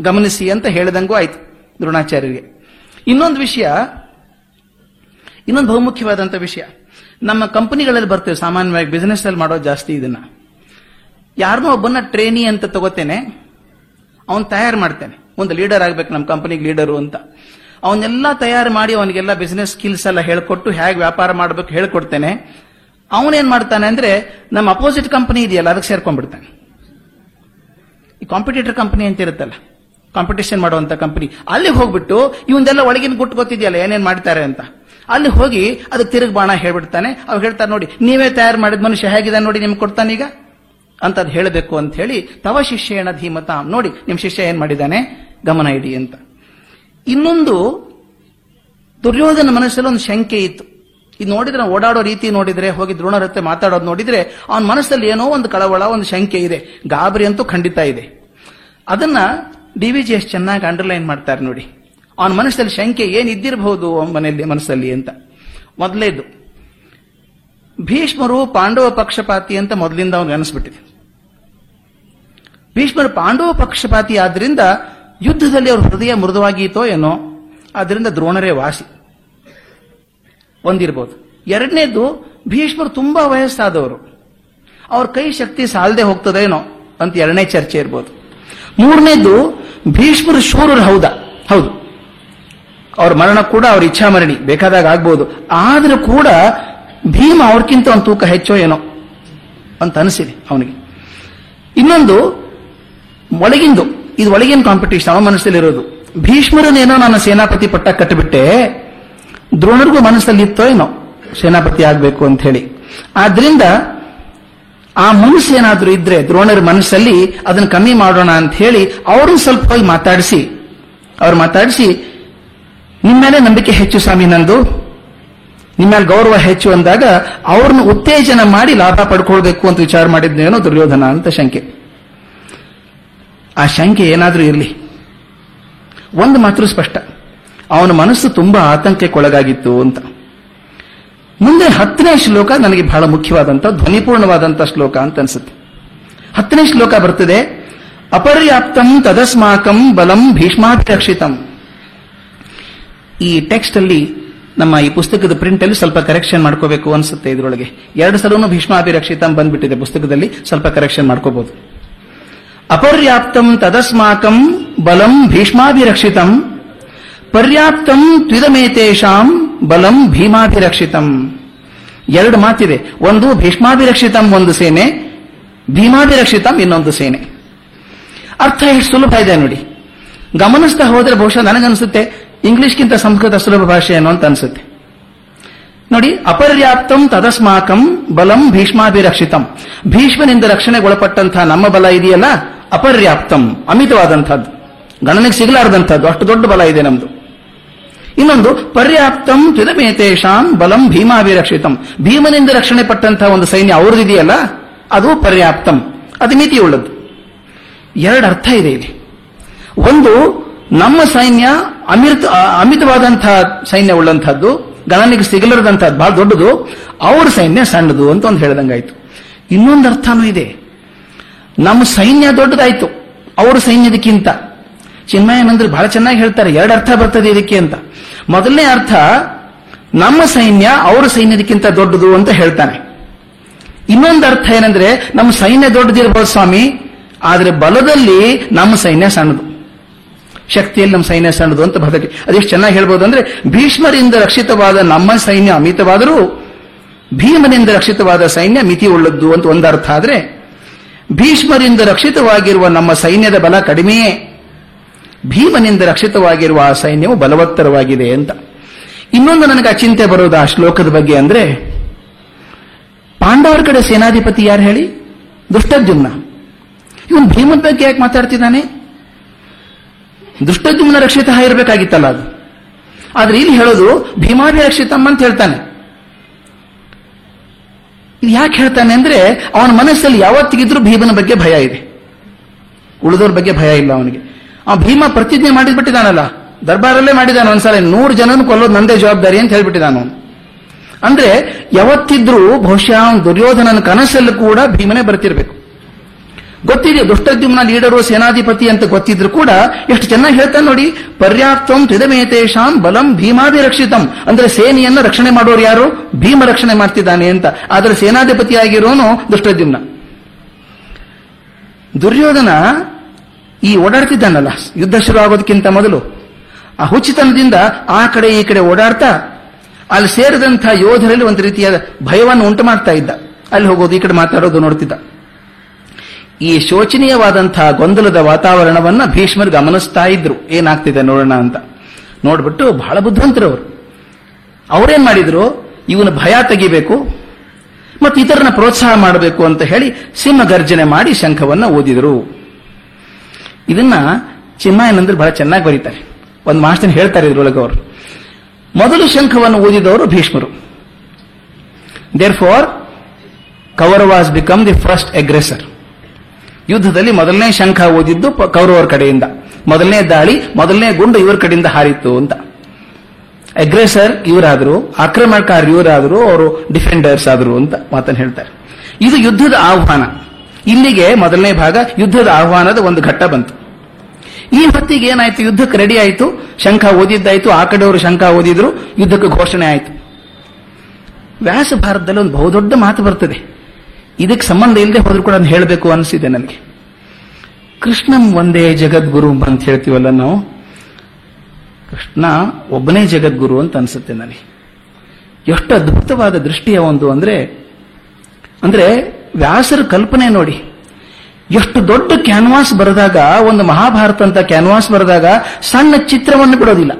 ಗಮನಿಸಿ ಅಂತ ಹೇಳಿದಂಗೂ ಆಯ್ತು ದ್ರೋಣಾಚಾರ್ಯರಿಗೆ. ಇನ್ನೊಂದು ವಿಷಯ, ಇನ್ನೊಂದು ಬಹುಮುಖ್ಯವಾದಂಥ ವಿಷಯ. ನಮ್ಮ ಕಂಪನಿಗಳಲ್ಲಿ ಬರ್ತೇವೆ, ಸಾಮಾನ್ಯವಾಗಿ ಬಿಸಿನೆಸ್ ಅಲ್ಲಿ ಮಾಡೋದು ಜಾಸ್ತಿ ಇದನ್ನ. ಯಾರನ್ನೋ ಒಬ್ಬನ ಟ್ರೇನಿ ಅಂತ ತಗೋತೇನೆ, ಅವನ್ ತಯಾರು ಮಾಡ್ತೇನೆ. ಒಂದು ಲೀಡರ್ ಆಗ್ಬೇಕು, ನಮ್ಮ ಕಂಪನಿಗೆ ಲೀಡರು ಅಂತ. ಅವನ್ನೆಲ್ಲ ತಯಾರು ಮಾಡಿ ಅವನಿಗೆಲ್ಲ ಬಿಸಿನೆಸ್ ಸ್ಕಿಲ್ಸ್ ಎಲ್ಲ ಹೇಳ್ಕೊಟ್ಟು ಹೇಗೆ ವ್ಯಾಪಾರ ಮಾಡಬೇಕು ಹೇಳ್ಕೊಡ್ತೇನೆ. ಅವನೇನ್ ಮಾಡ್ತಾನೆ ಅಂದ್ರೆ, ನಮ್ಮ ಅಪೋಸಿಟ್ ಕಂಪನಿ ಇದೆಯಲ್ಲ, ಅದಕ್ಕೆ ಸೇರ್ಕೊಂಡ್ಬಿಡ್ತಾನೆ. ಈ ಕಾಂಪಿಟೇಟರ್ ಕಂಪನಿ ಅಂತ ಇರುತ್ತಲ್ಲ. ಕಾಂಪಿಟೇಷನ್ ಮಾಡುವಂತ ಕಂಪನಿ ಅಲ್ಲಿ ಹೋಗ್ಬಿಟ್ಟು ಇವಂದೆಲ್ಲ ಒಳಗಿನ ಗುಟ್ಟು ಗೊತ್ತಿದೆಯಲ್ಲ, ಏನೇನ್ ಮಾಡ್ತಾರೆ ಅಂತ. ಅಲ್ಲಿ ಹೋಗಿ ಅದಕ್ಕೆ ತಿರುಗಿ ಬಾಣ ಹೇಳ್ಬಿಡ್ತಾನೆ. ಅವ್ರು ಹೇಳ್ತಾರೆ, ನೋಡಿ, ನೀವೇ ತಯಾರು ಮಾಡಿದ ಮನುಷ್ಯ ಹೇಗಿದೆ ನೋಡಿ, ನಿಮ್ಗೆ ಕೊಡ್ತಾನೀಗ ಅಂತ ಅದು ಹೇಳಬೇಕು ಅಂತ ಹೇಳಿ ತವ ಶಿಷ್ಯೇಣ ಧೀಮತ. ನೋಡಿ, ನಿಮ್ ಶಿಷ್ಯ ಏನ್ ಮಾಡಿದ್ದಾನೆ? ಗಮನ ಇಡಿ ಅಂತ. ಇನ್ನೊಂದು ದುರ್ಯೋಧನ ಮನಸ್ಸಲ್ಲಿ ಒಂದು ಶಂಕೆ ಇತ್ತು. ಇದು ನೋಡಿದ್ರೆ ಓಡಾಡೋ ರೀತಿ ನೋಡಿದ್ರೆ, ಹೋಗಿ ದ್ರೋಣರ ಮಾತಾಡೋದು ನೋಡಿದ್ರೆ, ಅವನ ಮನಸ್ಸಲ್ಲಿ ಏನೋ ಒಂದು ಕಳವಳ, ಒಂದು ಶಂಕೆ ಇದೆ. ಗಾಬರಿ ಅಂತೂ ಖಂಡಿತ ಇದೆ. ಅದನ್ನ ಡಿ ವಿ ಜಿ ಎಸ್ ಚೆನ್ನಾಗಿ ಅಂಡರ್ಲೈನ್ ಮಾಡ್ತಾರೆ ನೋಡಿ. ಅವನ ಮನಸ್ಸಲ್ಲಿ ಶಂಕೆ ಏನಿದ್ದಿರಬಹುದು ಮನೆಯಲ್ಲಿ ಮನಸ್ಸಲ್ಲಿ ಅಂತ. ಮೊದಲೇದು. ಭೀಷ್ಮರು ಪಾಂಡವ ಪಕ್ಷಪಾತಿ ಅಂತ ಮೊದಲಿಂದ ಅವ್ನಿಗೆ ಅನಿಸ್ಬಿಟ್ಟಿದೆ. ಭೀಷ್ಮರು ಪಾಂಡವ ಪಕ್ಷಪಾತಿ ಆದ್ರಿಂದ ಯುದ್ಧದಲ್ಲಿ ಅವ್ರ ಹೃದಯ ಮೃದುವಾಗಿತ್ತೋ ಏನೋ ಅದರಿಂದ ದ್ರೋಣರೇ ವಾಸಿ. ಒಂದಿರ್ಬೋದು. ಎರಡನೇದು, ಭೀಷ್ಮರು ತುಂಬಾ ವಯಸ್ಸಾದವರು. ಅವ್ರ ಕೈ ಶಕ್ತಿ ಸಾಲದೆ ಹೋಗ್ತದೇನೋ ಅಂತ ಎರಡನೇ ಚರ್ಚೆ ಇರ್ಬೋದು. ಮೂರನೇದು, ಭೀಷ್ಮರು ಶೂರರು ಹೌದಾ? ಹೌದು. ಅವ್ರ ಮರಣ ಕೂಡ ಅವ್ರ ಇಚ್ಛಾ ಮರಣಿ ಬೇಕಾದಾಗ ಆಗ್ಬೋದು. ಆದರೂ ಕೂಡ ಭೀಮ ಅವ್ರಕ್ಕಿಂತ ಒಂದು ತೂಕ ಹೆಚ್ಚೋ ಏನೋ ಅಂತ ಅನಿಸಿದೆ ಅವನಿಗೆ. ಇನ್ನೊಂದು, ಒಳಗಿಂದು. ಇದು ಒಳಗಿನ ಕಾಂಪಿಟೇಷನ್ ಅವನ ಮನಸ್ಸಲ್ಲಿರೋದು. ಭೀಷ್ಮರನ್ನೇನೋ ನಾನು ಸೇನಾಪತಿ ಪಟ್ಟ ಕಟ್ಟಿಬಿಟ್ಟೆ, ದ್ರೋಣರಿಗೂ ಮನಸ್ಸಲ್ಲಿ ಇತ್ತೋ ಏನೋ ಸೇನಾಪತಿ ಆಗಬೇಕು ಅಂತ ಹೇಳಿ ಆದ್ರಿಂದ ಆ ಮನಸ್ಸು ಏನಾದರೂ ಇದ್ರೆ ದ್ರೋಣರ ಮನಸ್ಸಲ್ಲಿ ಅದನ್ನು ಕಮ್ಮಿ ಮಾಡೋಣ ಅಂತ ಹೇಳಿ ಅವರು ಸ್ವಲ್ಪ ಹೋಗಿ ಮಾತಾಡಿಸಿ. ಅವ್ರು ಮಾತಾಡಿಸಿ ನಿಮ್ಮ ಮೇಲೆ ನಂಬಿಕೆ ಹೆಚ್ಚು ಸ್ವಾಮಿ ನಂದು. ನಿಮ್ಮ ಮೇಲೆ ಗೌರವ ಹೆಚ್ಚು ಅಂದಾಗ ಅವ್ರನ್ನ ಉತ್ತೇಜನ ಮಾಡಿ ಲಾಭ ಪಡ್ಕೊಳ್ಬೇಕು ಅಂತ ವಿಚಾರ ಮಾಡಿದ್ನೇನೋ ದುರ್ಯೋಧನ ಅಂತ ಶಂಕೆ. ಆ ಶಂಕೆ ಏನಾದರೂ ಇರಲಿ. ಒಂದು ಮಾತ್ರ ಸ್ಪಷ್ಟ. ಅವನ ಮನಸ್ಸು ತುಂಬಾ ಆತಂಕಕ್ಕೊಳಗಾಗಿತ್ತು ಅಂತ. ಮುಂದೆ ಹತ್ತನೇ ಶ್ಲೋಕ ನನಗೆ ಬಹಳ ಮುಖ್ಯವಾದಂತ ಧ್ವನಿಪೂರ್ಣವಾದಂತ ಶ್ಲೋಕ ಅಂತ ಅನ್ಸುತ್ತೆ. ಹತ್ತನೇ ಶ್ಲೋಕ ಬರ್ತದೆ, ಅಪರ್ಯಾಪ್ತಂ ತದಸ್ಮಾಕಂ ಬಲಂ ಭೀಷ್ಮಾಭಿರಕ್ಷಿತಂ ಈ ಟೆಕ್ಸ್ಟ್ ಅಲ್ಲಿ ನಮ್ಮ ಈ ಪುಸ್ತಕದ ಪ್ರಿಂಟ್ ಅಲ್ಲಿ ಸ್ವಲ್ಪ ಕರೆಕ್ಷನ್ ಮಾಡ್ಕೋಬೇಕು ಅನ್ಸುತ್ತೆ ಇದರೊಳಗೆ. ಎರಡು ಸಲನು ಭೀಷ್ಮಾಭಿರಕ್ಷಿತಂ ಬಂದ್ಬಿಟ್ಟಿದೆ ಪುಸ್ತಕದಲ್ಲಿ, ಸ್ವಲ್ಪ ಕರೆಕ್ಷನ್ ಮಾಡ್ಕೋಬಹುದು ಅಪರ್ಯಾಪ್ತಂ ತದಸ್ಮಾಕಂ ಬಲಂ ಭೀಷ್ಮಾಭಿರಕ್ಷಿತಂ. ಪರ್ಯಾಪ್ತಂ ತ್ವಿದಮೇತೇಷಾಂ ಬಲಂ ಭೀಮಾಭಿರಕ್ಷಿತಂ. ಎರಡು ಮಾತಿದೆ ಒಂದು ಭೀಷ್ಮಾಭಿರಕ್ಷಿತಂ, ಒಂದು ಸೇನೆ. ಭೀಮಾಭಿರಕ್ಷಿತಂ, ಇನ್ನೊಂದು ಸೇನೆ. ಅರ್ಥ ಎಷ್ಟು ಸುಲಭ ಇದೆ ನೋಡಿ. ಗಮನಿಸ್ತಾ ಹೋದ್ರೆ ಬಹುಶಃ ನನಗನ್ಸುತ್ತೆ. ಇಂಗ್ಲಿಷ್ಗಿಂತ ಸಂಸ್ಕೃತ ಸುಲಭ ಭಾಷೆ ಏನು ಅಂತ ಅನ್ಸುತ್ತೆ. ನೋಡಿ, ಅಪರ್ಯಾಪ್ತಂ ತದಸ್ಮಾಕಂ ಬಲಂ ಭೀಷ್ಮಾಭಿರಕ್ಷಿತಂ. ಭೀಷ್ಮನಿಂದ ರಕ್ಷಣೆಗೊಳಪಟ್ಟಂತಹ ನಮ್ಮ ಬಲ ಇದೆಯಲ್ಲ? ಅಪರ್ಯಾಪ್ತಂ, ಅಮಿತವಾದಂಥದ್ದು. ಗಣನೆಗೆ ಸಿಗಲಾರದಂಥದ್ದು. ಅಷ್ಟು ದೊಡ್ಡ ಬಲ ಇದೆ ನಮ್ದು. ಇನ್ನೊಂದು, ಪರ್ಯಾಪ್ತಂ ತ್ವಿದಮೇತೇಷಾಂ ಬಲಂ ಭೀಮಾಭಿರಕ್ಷಿತಂ. ಭೀಮನಿಂದ ರಕ್ಷಣೆ ಪಟ್ಟಂತಹ ಒಂದು ಸೈನ್ಯ ಅವ್ರದಿದೆಯಲ್ಲ, ಅದು ಪರ್ಯಾಪ್ತಂ. ಅದು ಮಿತಿಯುಳ್ಳದ್ದು. ಎರಡು ಅರ್ಥ ಇದೆ ಇಲ್ಲಿ. ಒಂದು, ನಮ್ಮ ಸೈನ್ಯ ಅಮಿತ ಅಮಿತವಾದಂತಹ ಸೈನ್ಯ ಉಳ್ಳಂತಹದ್ದು ಗಣನಿಗೆ ಸಿಗಲಾರದಂತಹದ್ದು ಬಹಳ ದೊಡ್ಡದು, ಅವ್ರ ಸೈನ್ಯ ಸಣ್ಣದು ಅಂತ ಒಂದು ಹೇಳ್ದಂಗಾಯ್ತು. ಇನ್ನೊಂದು ಅರ್ಥನೂ ಇದೆ. ನಮ್ಮ ಸೈನ್ಯ ದೊಡ್ಡದಾಯ್ತು, ಅವ್ರ ಸೈನ್ಯದಕ್ಕಿಂತ. ಚಿನ್ಮಯನಂದ್ರೆ ಬಹಳ ಚೆನ್ನಾಗಿ ಹೇಳ್ತಾರೆ, ಎರಡು ಅರ್ಥ ಬರ್ತದೆ ಇದಕ್ಕೆ ಅಂತ. ಮೊದಲನೇ ಅರ್ಥ, ನಮ್ಮ ಸೈನ್ಯ ಅವರ ಸೈನ್ಯದಕ್ಕಿಂತ ದೊಡ್ಡದು ಅಂತ ಹೇಳ್ತಾನೆ. ಇನ್ನೊಂದು ಅರ್ಥ ಏನಂದ್ರೆ, ನಮ್ಮ ಸೈನ್ಯ ದೊಡ್ಡದಿರಬಹುದು ಸ್ವಾಮಿ, ಆದರೆ ಬಲದಲ್ಲಿ ನಮ್ಮ ಸೈನ್ಯ ಸಣ್ಣದು. ಶಕ್ತಿಯಲ್ಲಿ ನಮ್ಮ ಸೈನ್ಯ ಸಣ್ಣದು ಅಂತ ಭದ್ರತೆ ಅದೆಷ್ಟು ಚೆನ್ನಾಗಿ ಹೇಳ್ಬೋದು ಅಂದ್ರೆ, ಭೀಷ್ಮರಿಂದ ರಕ್ಷಿತವಾದ ನಮ್ಮ ಸೈನ್ಯ ಅಮಿತವಾದರೂ, ಭೀಮನಿಂದ ರಕ್ಷಿತವಾದ ಸೈನ್ಯ ಮಿತಿ ಉಳ್ಳದ್ದು ಅಂತ ಒಂದರ್ಥ ಆದ್ರೆ, ಭೀಷ್ಮರಿಂದ ರಕ್ಷಿತವಾಗಿರುವ ನಮ್ಮ ಸೈನ್ಯದ ಬಲ ಕಡಿಮೆಯೇ. ಭೀಮನಿಂದ ರಕ್ಷಿತವಾಗಿರುವ ಆ ಸೈನ್ಯವು ಬಲವತ್ತರವಾಗಿದೆ ಅಂತ. ಇನ್ನೊಂದು ನನಗೆ ಚಿಂತೆ ಬರೋದು ಆ ಶ್ಲೋಕದ ಬಗ್ಗೆ ಅಂದ್ರೆ, ಪಾಂಡವರ ಕಡೆ ಸೇನಾಧಿಪತಿ ಯಾರು ಹೇಳಿ? ದುಷ್ಟದ್ಯುಮ್ನ. ಇವನು ಭೀಮನ ಬಗ್ಗೆ ಯಾಕೆ ಮಾತಾಡ್ತಿದ್ದಾನೆ? ದುಷ್ಟದ್ಯುಮ್ನ ರಕ್ಷಿತ ಇರಬೇಕಾಗಿತ್ತಲ್ಲ ಅದು. ಆದ್ರೆ ಇಲ್ಲಿ ಹೇಳೋದು ಭೀಮಾಭಿರಕ್ಷಿತಮ್ಮ ಅಂತ ಹೇಳ್ತಾನೆ. ಇದು ಯಾಕೆ ಹೇಳ್ತಾನೆ ಅಂದ್ರೆ, ಅವನ ಮನಸ್ಸಲ್ಲಿ ಯಾವತ್ತಿಗಿದ್ರೂ ಭೀಮನ ಬಗ್ಗೆ ಭಯ ಇದೆ. ಉಳಿದವ್ರ ಬಗ್ಗೆ ಭಯ ಇಲ್ಲ ಅವನಿಗೆ. ಆ ಭೀಮ ಪ್ರತಿಜ್ಞೆ ಮಾಡಿದ್ಬಿಟ್ಟಿದಾನಲ್ಲ. ದರ್ಬಾರಲ್ಲೇ ಮಾಡಿದಾನ ಒಂದ್ಸಲ. ನೂರು ಜನನ ಕೊಲ್ಲೋದು ನಂದೇ ಜವಾಬ್ದಾರಿ ಅಂತ ಹೇಳ್ಬಿಟ್ಟಿದ್ದಾನು ಅಂದ್ರೆ ಯಾವತ್ತಿದ್ರೂ ಬಹುಶಃ ದುರ್ಯೋಧನನ ಕನಸಲ್ಲೂ ಕೂಡ ಭೀಮನೆ ಬರ್ತಿರ್ಬೇಕು. ಗೊತ್ತಿದೆ ದುಷ್ಟದ್ಯುಮ್ನ ಲೀಡರು, ಸೇನಾಧಿಪತಿ ಅಂತ ಗೊತ್ತಿದ್ರು ಕೂಡ ಎಷ್ಟು ಚೆನ್ನಾಗಿ ಹೇಳ್ತಾನೆ ನೋಡಿ. ಪರ್ಯಾಪ್ತಂ ತ್ರಿದಮೇತೇಶಾಂ ಬಲಂ ಭೀಮಾಭಿರಕ್ಷಿತಂ ಅಂದ್ರೆ ಸೇನೆಯನ್ನ ರಕ್ಷಣೆ ಮಾಡೋರು ಯಾರು? ಭೀಮ ರಕ್ಷಣೆ ಮಾಡ್ತಿದ್ದಾನೆ ಅಂತ. ಆದ್ರೆ ಸೇನಾಧಿಪತಿಯಾಗಿರೋನು ದುಷ್ಟದ್ಯುಮ್ನ. ದುರ್ಯೋಧನ ಈ ಓಡಾಡ್ತಿದ್ದಾನಲ್ಲ, ಯುದ್ಧ ಶುರು ಆಗೋದಕ್ಕಿಂತ ಮೊದಲು. ಆ ಹುಚ್ಚಿತನದಿಂದ ಆ ಕಡೆ ಈ ಕಡೆ ಓಡಾಡ್ತಾ, ಅಲ್ಲಿ ಸೇರಿದಂಥ ಯೋಧರಲ್ಲಿ ಒಂದು ರೀತಿಯ ಭಯವನ್ನು ಉಂಟು ಮಾಡ್ತಾ ಇದ್ದ. ಅಲ್ಲಿ ಹೋಗೋದು, ಈ ಕಡೆ ಮಾತಾಡೋದು ನೋಡ್ತಿದ್ದ. ಈ ಶೋಚನೀಯವಾದಂತಹ ಗೊಂದಲದ ವಾತಾವರಣವನ್ನ ಭೀಷ್ಮರು ಗಮನಿಸ್ತಾ ಇದ್ರು. ಏನಾಗ್ತಿದೆ ನೋಡೋಣ ಅಂತ. ನೋಡ್ಬಿಟ್ಟು ಬಹಳ ಬುದ್ಧಿವಂತರು ಅವರು ಅವರೇನ್ ಮಾಡಿದ್ರು? ಇವನ ಭಯ ತೆಗಿಬೇಕು ಮತ್ತು ಇತರನ ಪ್ರೋತ್ಸಾಹ ಮಾಡಬೇಕು ಅಂತ ಹೇಳಿ ಸಿಂಹ ಗರ್ಜನೆ ಮಾಡಿ ಶಂಖವನ್ನ ಓದಿದರು ಇದನ್ನ ಚಿನ್ಮಾಯನಂದ್ರು ಬಹಳ ಚೆನ್ನಾಗಿ ಬರೀತಾರೆ. ಒಂದು ಮಾಸ್ಟರ್ ಹೇಳ್ತಾರೆ ಇದ್ರೊಳಗೆ ಅವರು. ಮೊದಲು ಶಂಖವನ್ನು ಓದಿದವರು ಭೀಷ್ಮರು. Therefore Kauravas become the first aggressor ಯುದ್ಧದಲ್ಲಿ ಮೊದಲನೇ ಶಂಖ ಓದಿದ್ದು ಕೌರವರ ಕಡೆಯಿಂದ. ಮೊದಲನೇ ದಾಳಿ, ಮೊದಲನೇ ಗುಂಡು ಇವರ ಕಡೆಯಿಂದ ಹಾರಿತ್ತು ಅಂತ. ಅಗ್ರೆಸರ್ ಇವರಾದರು, ಆಕ್ರಮಣಕಾರ ಇವರಾದರು, ಅವರು ಡಿಫೆಂಡರ್ಸ್ ಆದರು ಅಂತ ಮಾತನ್ನು ಹೇಳ್ತಾರೆ. ಇದು ಯುದ್ಧದ ಆಹ್ವಾನ. ಇಲ್ಲಿಗೆ ಮೊದಲನೇ ಭಾಗ ಯುದ್ಧದ ಆಹ್ವಾನದ ಒಂದು ಘಟ್ಟ ಬಂತು. ಈ ಹೊತ್ತಿಗೆ ಏನಾಯ್ತು? ಯುದ್ಧಕ್ಕೆ ರೆಡಿ ಆಯಿತು. ಶಂಖ ಓದಿದ್ದಾಯ್ತು. ಆ ಕಡೆಯವರು ಶಂಖ ಓದಿದ್ರು. ಯುದ್ಧಕ್ಕೆ ಘೋಷಣೆ ಆಯಿತು. ವ್ಯಾಸ ಭಾರತದಲ್ಲಿ ಒಂದು ಬಹುದೊಡ್ಡ ಮಾತು ಬರ್ತದೆ. ಇದಕ್ಕೆ ಸಂಬಂಧ ಇಲ್ಲದೆ ಹೋದ್ರು ಕೂಡ ಹೇಳಬೇಕು ಅನಿಸಿದೆ ನನಗೆ. ಕೃಷ್ಣಂ ಒಂದೇ ಜಗದ್ಗುರು ಅಂತ ಹೇಳ್ತೀವಲ್ಲ ನಾವು? ಕೃಷ್ಣ ಒಬ್ಬನೇ ಜಗದ್ಗುರು ಅಂತ ಅನ್ಸುತ್ತೆ ನನಗೆ. ಎಷ್ಟು ಅದ್ಭುತವಾದ ದೃಷ್ಟಿಯ ಒಂದು ಅಂದ್ರೆ ಅಂದ್ರೆ ವ್ಯಾಸರ ಕಲ್ಪನೆ ನೋಡಿ. ಎಷ್ಟು ದೊಡ್ಡ ಕ್ಯಾನ್ವಾಸ್ ಬರೆದಾಗ, ಒಂದು ಮಹಾಭಾರತ ಅಂತ ಕ್ಯಾನ್ವಾಸ್ ಬರೆದಾಗ ಸಣ್ಣ ಚಿತ್ರವನ್ನು ಬಿಡೋದಿಲ್ಲ.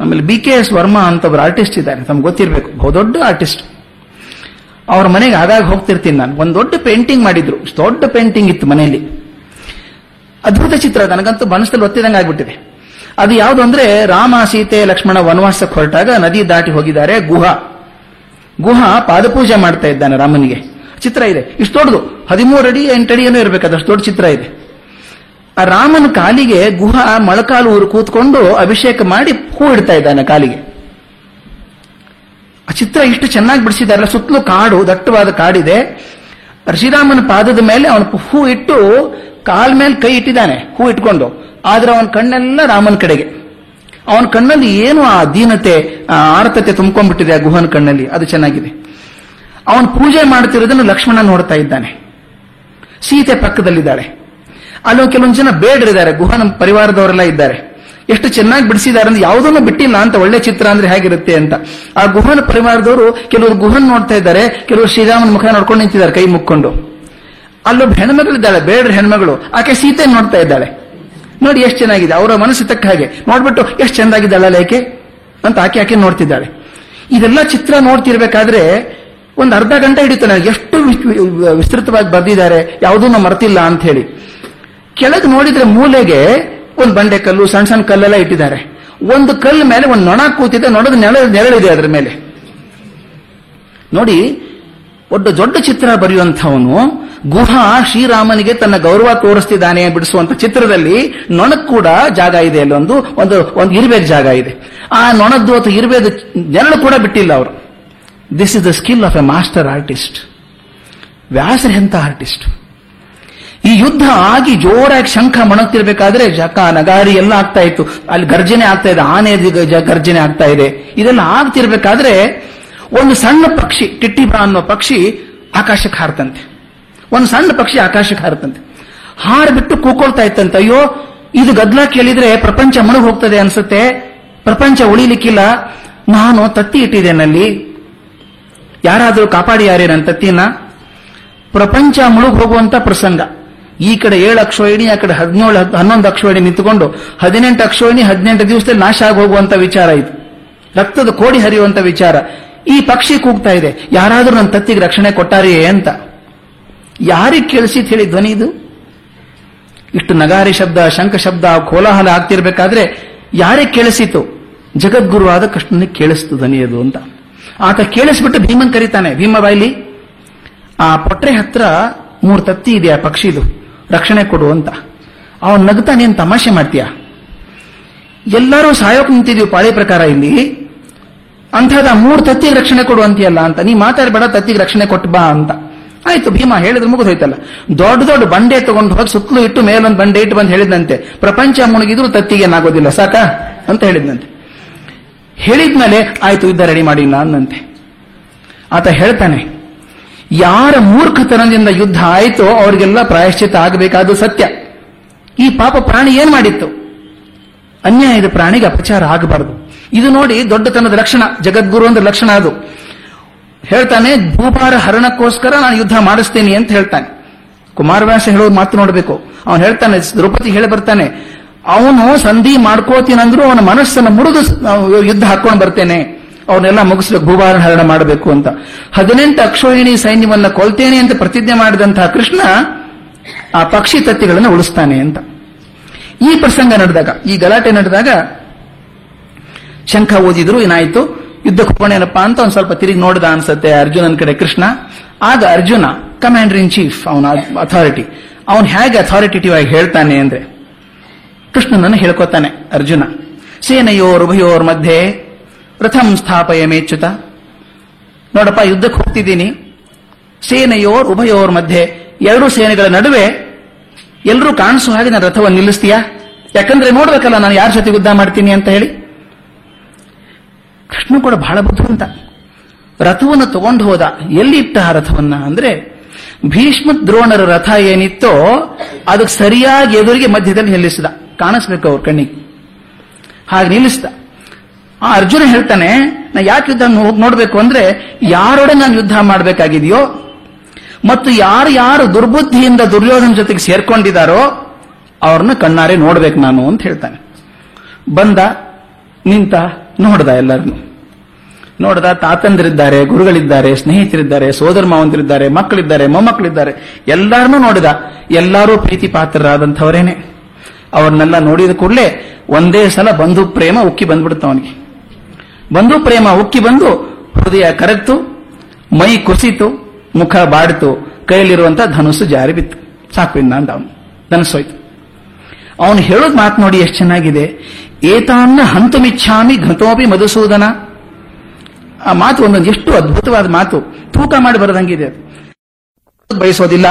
ಆಮೇಲೆ ಬಿ ಕೆ ಎಸ್ ವರ್ಮಾ ಅಂತ ಒಬ್ಬರು ಆರ್ಟಿಸ್ಟ್ ಇದ್ದಾರೆ, ತಮ್ಗೆ ಗೊತ್ತಿರಬೇಕು ಬಹುದೊಡ್ಡ ಆರ್ಟಿಸ್ಟ್. ಅವ್ರ ಮನೆಗೆ ಆಗಾಗ ಹೋಗ್ತಿರ್ತೀನಿ ನಾನು. ಒಂದು ದೊಡ್ಡ ಪೇಂಟಿಂಗ್ ಮಾಡಿದ್ರು ದೊಡ್ಡ ಪೇಂಟಿಂಗ್ ಇತ್ತು ಮನೆಯಲ್ಲಿ. ಅದ್ಭುತ ಚಿತ್ರ, ನನಗಂತೂ ಮನಸ್ಸಲ್ಲಿ ಒತ್ತಿದಂಗೆ ಆಗ್ಬಿಟ್ಟಿದೆ. ಅದು ಯಾವುದು ಅಂದ್ರೆ, ರಾಮ, ಸೀತೆ, ಲಕ್ಷ್ಮಣ ವನವಾಸಕ್ಕೆ ಹೊರಟಾಗ ನದಿ ದಾಟಿ ಹೋಗಿದ್ದಾರೆ ಗುಹಾ. ಗುಹಾ ಪಾದಪೂಜೆ ಮಾಡ್ತಾ ಇದ್ದಾನೆ ರಾಮನಿಗೆ. ಚಿತ್ರ ಇದೆ. ಇಷ್ಟು ದೊಡ್ಡದು. ಹದಿಮೂರು ಅಡಿ, ಎಂಟು ಅಡಿ ಏನೋ ಇರಬೇಕು. ಅಷ್ಟು ದೊಡ್ಡ ಚಿತ್ರ ಇದೆ. ಆ ರಾಮನ ಕಾಲಿಗೆ ಗುಹ, ಮೊಳಕಾಲು ಊರು ಕೂತ್ಕೊಂಡು ಅಭಿಷೇಕ ಮಾಡಿ ಹೂ ಇಡ್ತಾ ಇದ್ದಾನೆ ಕಾಲಿಗೆ. ಆ ಚಿತ್ರ ಇಷ್ಟು ಚೆನ್ನಾಗಿ ಬಿಡಿಸಿದಾರಲ್ಲ ಸುತ್ತಲೂ ಕಾಡು, ದಟ್ಟವಾದ ಕಾಡಿದೆ. ಶ್ರೀರಾಮನ ಪಾದದ ಮೇಲೆ ಅವನು ಹೂ ಇಟ್ಟು ಕಾಲ್ ಮೇಲೆ ಕೈ ಇಟ್ಟಿದ್ದಾನೆ, ಹೂ ಇಟ್ಕೊಂಡು. ಆದ್ರೆ ಅವನ ಕಣ್ಣೆಲ್ಲ ರಾಮನ ಕಡೆಗೆ. ಅವನ ಕಣ್ಣಲ್ಲಿ ಏನು ಆ ದೀನತೆ, ಆ ಆರ್ತತೆ ತುಂಬ್ಕೊಂಡ್ಬಿಟ್ಟಿದೆ ಆ ಗುಹನ ಕಣ್ಣಲ್ಲಿ. ಅದು ಚೆನ್ನಾಗಿದೆ. ಅವನು ಪೂಜೆ ಮಾಡ್ತಿರೋದನ್ನು ಲಕ್ಷ್ಮಣ ನೋಡ್ತಾ ಇದ್ದಾನೆ. ಸೀತೆ ಪಕ್ಕದಲ್ಲಿದ್ದಾಳೆ. ಅಲ್ಲೋ ಕೆಲವೊಂದು ಜನ ಬೇಡರಿದ್ದಾರೆ. ನಮ್ಮ ಪರಿವಾರದವರೆಲ್ಲ ಇದ್ದಾರೆ. ಎಷ್ಟು ಚೆನ್ನಾಗಿ ಬಿಡಿಸಿದ್ದಾರೆ ಅಂದ್ರೆ ಯಾವುದನ್ನು ಬಿಟ್ಟಿಲ್ಲ ಅಂತ ಒಳ್ಳೆ ಚಿತ್ರ ಅಂದ್ರೆ ಹೇಗಿರುತ್ತೆ ಅಂತ. ಆ ಗುಹನ ಪರಿವಾರದವರು ಕೆಲವರು ಗುಹನ್ ನೋಡ್ತಾ ಇದ್ದಾರೆ, ಕೆಲವರು ಶ್ರೀರಾಮನ ಮುಖ ನೋಡ್ಕೊಂಡು ನಿಂತಿದ್ದಾರೆ ಕೈ ಮುಕ್ಕೊಂಡು. ಅಲ್ಲೊಬ್ಬ ಹೆಣ್ಮಗಳಿದ್ದಾಳೆ, ಬೇಡ್ರ ಹೆಣ್ಮಗಳು. ಆಕೆ ಸೀತೆ ನೋಡ್ತಾ ಇದ್ದಾಳೆ. ನೋಡಿ ಎಷ್ಟು ಚೆನ್ನಾಗಿದೆ. ಅವರ ಮನಸ್ಸು ತಕ್ಕ ಹಾಗೆ. ನೋಡ್ಬಿಟ್ಟು ಎಷ್ಟು ಚೆಂದಾಗಿದ್ದಾಳೆ ಲೈಕೆ ಅಂತ ಆಕೆ ಆಕೆ ನೋಡ್ತಿದ್ದಾಳೆ. ಇದೆಲ್ಲ ಚಿತ್ರ ನೋಡ್ತಿರ್ಬೇಕಾದ್ರೆ ಒಂದು ಅರ್ಧ ಗಂಟೆ ಹಿಡಿತು ನನಗೆ. ಎಷ್ಟು ವಿಸ್ತೃತವಾಗಿ ಬರೆದಿದ್ದಾರೆ, ಯಾವುದೂ ಮರ್ತಿಲ್ಲ ಅಂತ ಹೇಳಿ. ಕೆಳಗೆ ನೋಡಿದ್ರೆ ಮೂಲೆಗೆ ಒಂದು ಬಂಡೆ ಕಲ್ಲು, ಸಣ್ಣ ಸಣ್ಣ ಕಲ್ಲೆಲ್ಲ ಇಟ್ಟಿದ್ದಾರೆ. ಒಂದು ಕಲ್ಲು ಮೇಲೆ ಒಂದು ನೊಣ ಕೂತಿದೆ ನೊಣದ ನೆಳ ನೆರಳಿದೆ ಅದರ ಮೇಲೆ. ನೋಡಿ ಒಡ್ಡ ದೊಡ್ಡ ಚಿತ್ರ ಬರೆಯುವಂಥವನು, ಗುಹಾ ಶ್ರೀರಾಮನಿಗೆ ತನ್ನ ಗೌರವ ತೋರಿಸ್ತಿದ್ದಾನೆ ಬಿಡಿಸುವಂತ ಚಿತ್ರದಲ್ಲಿ ನೊಣಕ್ ಕೂಡ ಜಾಗ ಇದೆ ಅಲ್ಲೊಂದು ಒಂದು ಒಂದು ಇರ್ಬೇದ ಜಾಗ ಇದೆ. ಆ ನೊಣದ್ದು ಅಥವಾ ಇರುವೆದ ನೆರಳು ಕೂಡ ಬಿಟ್ಟಿಲ್ಲ ಅವರು. This is the skill of a master artist ವ್ಯಾಸರ ಎಂತ ಆರ್ಟಿಸ್ಟ್ ಈ ಯುದ್ಧ ಆಗಿ ಜೋರಾಗಿ ಶಂಖ ಮೊಣಗ್ತಿರ್ಬೇಕಾದ್ರೆ ಜಕ, ನಗಾರಿ ಎಲ್ಲ ಆಗ್ತಾ ಇತ್ತು. ಅಲ್ಲಿ ಗರ್ಜನೆ ಆಗ್ತಾ ಇದೆ, ಆನೆ ಗರ್ಜನೆ ಆಗ್ತಾ ಇದೆ. ಇದೆಲ್ಲ ಆಗ್ತಿರ್ಬೇಕಾದ್ರೆ ಒಂದು ಸಣ್ಣ ಪಕ್ಷಿ ಟಿಟ್ಟಿಬಾ ಅನ್ನೋ ಪಕ್ಷಿ ಆಕಾಶಕ್ಕೆ ಹಾರತಂತೆ. ಒಂದು ಸಣ್ಣ ಪಕ್ಷಿ ಆಕಾಶಕ್ಕೆ ಹಾರತಂತೆ. ಹಾರಿಬಿಟ್ಟು ಕೂಕೊಳ್ತಾ ಇತ್ತಂತೆ. ಅಯ್ಯೋ, ಇದು ಗದ್ಲ ಕೇಳಿದ್ರೆ ಪ್ರಪಂಚ ಮುಳುಗ್ ಹೋಗ್ತದೆ ಅನ್ಸುತ್ತೆ. ಪ್ರಪಂಚ ಉಳಿಲಿಕ್ಕಿಲ್ಲ. ನಾನು ತತ್ತಿ ಇಟ್ಟಿದ್ದೇನಲ್ಲಿ ಯಾರಾದರೂ ಕಾಪಾಡಿ ಯಾರೇ ನನ್ನ ತತ್ತಿನ ಪ್ರಪಂಚ ಮುಳುಗ್ ಹೋಗುವಂತ ಪ್ರಸಂಗ. ಈ ಕಡೆ ಏಳು ಅಕ್ಷೋಹಿಣಿ, ಆ ಕಡೆ ಹದಿನೇಳು, ಹನ್ನೊಂದು ಅಕ್ಷೋಹಿಣಿ ನಿಂತುಕೊಂಡು ಹದಿನೆಂಟು ಅಕ್ಷೋಹಿಣಿ ಹದಿನೆಂಟು ದಿವಸದಲ್ಲಿ ನಾಶ ಆಗಿ ಹೋಗುವಂತ ವಿಚಾರ ಇದು. ರಕ್ತದ ಕೋಡಿ ಹರಿಯುವಂತ ವಿಚಾರ. ಈ ಪಕ್ಷಿ ಕೂಗ್ತಾ ಇದೆ. ಯಾರಾದರೂ ನನ್ನ ತತ್ತಿಗೆ ರಕ್ಷಣೆ ಕೊಟ್ಟಾರಿಯೇ ಅಂತ. ಯಾರಿಗೆ ಕೇಳಿಸಿತ್ ಹೇಳಿ ಧ್ವನಿ ಇದು? ಇಷ್ಟು ನಗಾರಿ ಶಬ್ದ, ಶಂಖ ಶಬ್ದ, ಕೋಲಾಹಲ ಆಗ್ತಿರ್ಬೇಕಾದ್ರೆ ಯಾರಿಗೆ ಕೇಳಿಸಿತು? ಜಗದ್ಗುರುವಾದ ಕೃಷ್ಣನಿಗೆ ಕೇಳಿಸ್ತು ಧ್ವನಿ ಅದು ಅಂತ. ಆತ ಕೇಳಿಸ್ಬಿಟ್ಟು ಭೀಮನ್ ಕರೀತಾನೆ, ಭೀಮ ಬಾಯ್ಲಿ, ಆ ಪೊಟ್ರೆ ಹತ್ರ ಮೂರು ತತ್ತಿ ಇದೆ ಆ ಪಕ್ಷಿದು ರಕ್ಷಣೆ ಕೊಡು ಅಂತ. ಅವನ್ ನಗ್ತಾ, ನೀನ್ ತಮಾಷೆ ಮಾಡ್ತೀಯ? ಎಲ್ಲರೂ ಸಾಯೋಕ್ ನಿಂತಿದೀವಿ ಪಾಳಿ ಪ್ರಕಾರ ಇಲ್ಲಿ. ಅಂಥದ ಮೂರು ತತ್ತಿಗೆ ರಕ್ಷಣೆ ಕೊಡು ಅಂತೀಯಲ್ಲ ಅಂತ. ನೀ ಮಾತಾಡಬೇಡ, ತತ್ತಿಗೆ ರಕ್ಷಣೆ ಕೊಟ್ಟು ಬಾ ಅಂತ. ಆಯ್ತು, ಭೀಮ ಹೇಳಿದ್ರೆ ಮುಗಿದೋಯ್ತಲ್ಲ ದೊಡ್ಡ ದೊಡ್ಡ ಬಂಡೆ ತಗೊಂಡು ಹೋಗಿ ಸುತ್ತಲೂ ಇಟ್ಟು ಮೇಲೊಂದು ಬಂಡೆ ಇಟ್ಟು ಬಂದು ಹೇಳಿದಂತೆ ಪ್ರಪಂಚ ಮುಳುಗಿದ್ರು ತತ್ತಿಗೆ ಏನಾಗೋದಿಲ್ಲ ಸಾಕ? ಅಂತ ಹೇಳಿದ್ನಂತೆ. ಹೇಳಿದ್ಮೇಲೆ, ಆಯ್ತು ಯುದ್ಧ ರೆಡಿ ಮಾಡಿಲ್ಲ ಅಂದಂತೆ ಆತ ಹೇಳ್ತಾನೆ, ಯಾರ ಮೂರ್ಖತನದಿಂದ ಯುದ್ಧ ಆಯಿತೋ ಅವರಿಗೆಲ್ಲ ಪ್ರಾಯಶ್ಚಿತ ಆಗಬೇಕಾದ ಸತ್ಯ. ಈ ಪಾಪ ಪ್ರಾಣಿ ಏನ್ ಮಾಡಿತ್ತು? ಅನ್ಯಾಯದ ಪ್ರಾಣಿಗೆ ಅಪಚಾರ ಆಗಬಾರದು. ಇದು ನೋಡಿ ದೊಡ್ಡತನದ ಲಕ್ಷಣ, ಜಗದ್ಗುರು ಅಂದ್ರೆ ಲಕ್ಷಣ ಅದು. ಹೇಳ್ತಾನೆ ಭೂಭಾರ ಹರಣಕ್ಕೋಸ್ಕರ ನಾನು ಯುದ್ಧ ಮಾಡಿಸ್ತೇನೆ ಅಂತ ಹೇಳ್ತಾನೆ. ಕುಮಾರವ್ಯಾಸ ಹೇಳೋದು ಮಾತು ನೋಡಬೇಕು. ಅವನು ಹೇಳ್ತಾನೆ, ದ್ರೌಪದಿ ಹೇಳಿ ಬರ್ತಾನೆ ಅವನು ಸಂಧಿ ಮಾಡ್ಕೋತೀನಂದ್ರೂ ಅವನ ಮನಸ್ಸನ್ನು ಮುರಿದು ಯುದ್ಧ ಹಾಕೊಂಡು ಬರ್ತೇನೆ. ಅವನ್ನೆಲ್ಲ ಮುಗಿಸ್ಬೇಕು ಭೂಭಾರ ಹರಣ ಮಾಡಬೇಕು ಅಂತ. ಹದಿನೆಂಟು ಅಕ್ಷೋಹಿಣಿ ಸೈನ್ಯವನ್ನ ಕೊಲ್ತೇನೆ ಅಂತ ಪ್ರತಿಜ್ಞೆ ಮಾಡಿದಂತಹ ಕೃಷ್ಣ ಆ ಪಕ್ಷಿ ತತ್ತಿಗಳನ್ನು ಉಳಿಸ್ತಾನೆ ಅಂತ. ಈ ಪ್ರಸಂಗ ನಡೆದಾಗ, ಈ ಗಲಾಟೆ ನಡೆದಾಗ ಶಂಖ ಓದಿದ್ರು, ಏನಾಯ್ತು? ಯುದ್ಧಕ್ಕೆ ಹೋಗೋಣೇನಪ್ಪ ಅಂತ ಒಂದ್ ಸ್ವಲ್ಪ ತಿರುಗಿ ನೋಡಿದ ಅನ್ಸುತ್ತೆ ಅರ್ಜುನನ್ ಕಡೆ ಕೃಷ್ಣ. ಆಗ ಅರ್ಜುನ ಕಮಾಂಡರ್ ಇನ್ ಚೀಫ್ ಅವನ ಅಥಾರಿಟಿ ಅವನು ಹೇಗೆ ಅಥಾರಿಟೇಟಿವ್ ಆಗಿ ಹೇಳ್ತಾನೆ ಅಂದ್ರೆ ಕೃಷ್ಣನನ್ನು ಹೇಳ್ಕೊತಾನೆ ಅರ್ಜುನ. ಸೇನೆಯೋರ್ ಉಭಯೋರ್ ಮಧ್ಯೆ ರಥಂ ಸ್ಥಾಪಯ ಮೇಚ್ಯುತ. ನೋಡಪ್ಪ, ಯುದ್ಧಕ್ಕೆ ಹೋಗ್ತಿದ್ದೀನಿ. ಸೇನೆಯೋರ್ ಉಭಯೋರ್ ಮಧ್ಯೆ ಎರಡು ಸೇನೆಗಳ ನಡುವೆ ಎಲ್ಲರೂ ಕಾಣಿಸೋ ಹಾಗೆ ನಾನು ರಥವನ್ನು ನಿಲ್ಲಿಸ್ತೀಯಾ? ಯಾಕಂದ್ರೆ ನೋಡ್ಬೇಕಲ್ಲ ನಾನು ಯಾರ ಜೊತೆ ಯುದ್ಧ ಮಾಡ್ತೀನಿ ಅಂತ ಹೇಳಿ. ಕೃಷ್ಣ ಕೂಡ ಬಹಳ ಬುದ್ಧಿವಂತ. ರಥವನ್ನು ತಗೊಂಡು ಹೋದ ಎಲ್ಲಿ ಇಟ್ಟ ಆ ರಥವನ್ನ ಅಂದ್ರೆ ಭೀಷ್ಮ ದ್ರೋಣರ ರಥ ಏನಿತ್ತೋ ಅದಕ್ಕೆ ಸರಿಯಾಗಿ ಎದುರಿಗೆ ಮಧ್ಯದಲ್ಲಿ ನಿಲ್ಲಿಸಿದ. ಕಾಣಿಸ್ಬೇಕು ಅವ್ರ ಕಣ್ಣಿಗೆ. ಹಾಗೆ ನಿಲ್ಲಿಸ್ತ ಆ ಅರ್ಜುನ ಹೇಳ್ತಾನೆ, ನಾ ಯಾಕೆ ಯುದ್ಧ ಹೋಗಿ ನೋಡ್ಬೇಕು ಅಂದ್ರೆ, ಯಾರೊಡೆ ನಾನು ಯುದ್ಧ ಮಾಡಬೇಕಾಗಿದೆಯೋ, ಮತ್ತು ಯಾರು ಯಾರು ದುರ್ಬುದ್ಧಿಯಿಂದ ದುರ್ಯೋಧನ ಜೊತೆಗೆ ಸೇರ್ಕೊಂಡಿದ್ದಾರೋ ಅವ್ರನ್ನ ಕಣ್ಣಾರೆ ನೋಡ್ಬೇಕು ನಾನು ಅಂತ ಹೇಳ್ತಾನೆ. ಬಂದ, ನಿಂತ, ನೋಡ್ದ ಎಲ್ಲರನ್ನು ನೋಡ್ದ ತಾತಂದಿರಿದ್ದಾರೆ, ಗುರುಗಳಿದ್ದಾರೆ, ಸ್ನೇಹಿತರಿದ್ದಾರೆ, ಸೋದರ ಮಾವಂದಿರಿದ್ದಾರೆ, ಮಕ್ಕಳಿದ್ದಾರೆ ಮೊಮ್ಮಕ್ಕಳಿದ್ದಾರೆ ಎಲ್ಲರನ್ನೂ ನೋಡಿದ. ಎಲ್ಲರೂ ಪ್ರೀತಿ ಪಾತ್ರರಾದಂಥವರೇನೆ ಅವ್ರನ್ನೆಲ್ಲ ನೋಡಿದ ಕೂಡಲೇ ಒಂದೇ ಸಲ ಬಂಧು ಪ್ರೇಮ ಉಕ್ಕಿ ಬಂದ್ಬಿಡುತ್ತ ಅವನಿಗೆ. ಬಂಧು ಪ್ರೇಮ ಉಕ್ಕಿ ಬಂದು ಹೃದಯ ಕರಗ್ತು, ಮೈ ಕುಸಿತು, ಮುಖ ಬಾಡಿತು, ಕೈಯಲ್ಲಿರುವಂತ ಧನುಸ್ಸು ಜಾರಿ ಬಿತ್ತು. ಸಾಕು ಇನ್ನ ಅಂದ ಅವನು. ಧನಸ್ಸೋಯ್ತು. ಅವನು ಹೇಳೋದು ಮಾತು ನೋಡಿ ಎಷ್ಟು ಚೆನ್ನಾಗಿದೆ. ಏತಾನ್ನ ಹಂತುಮಿಚ್ಛಾಮಿ ಘತೋಪಿ ಮಧುಸೂದನ. ಆ ಮಾತು ಒಂದೊಂದು ಎಷ್ಟು ಅದ್ಭುತವಾದ ಮಾತು. ತೂಕ ಮಾಡಿ ಬರದಂಗಿದೆ ಅದು. ಬಯಸೋದಿಲ್ಲ.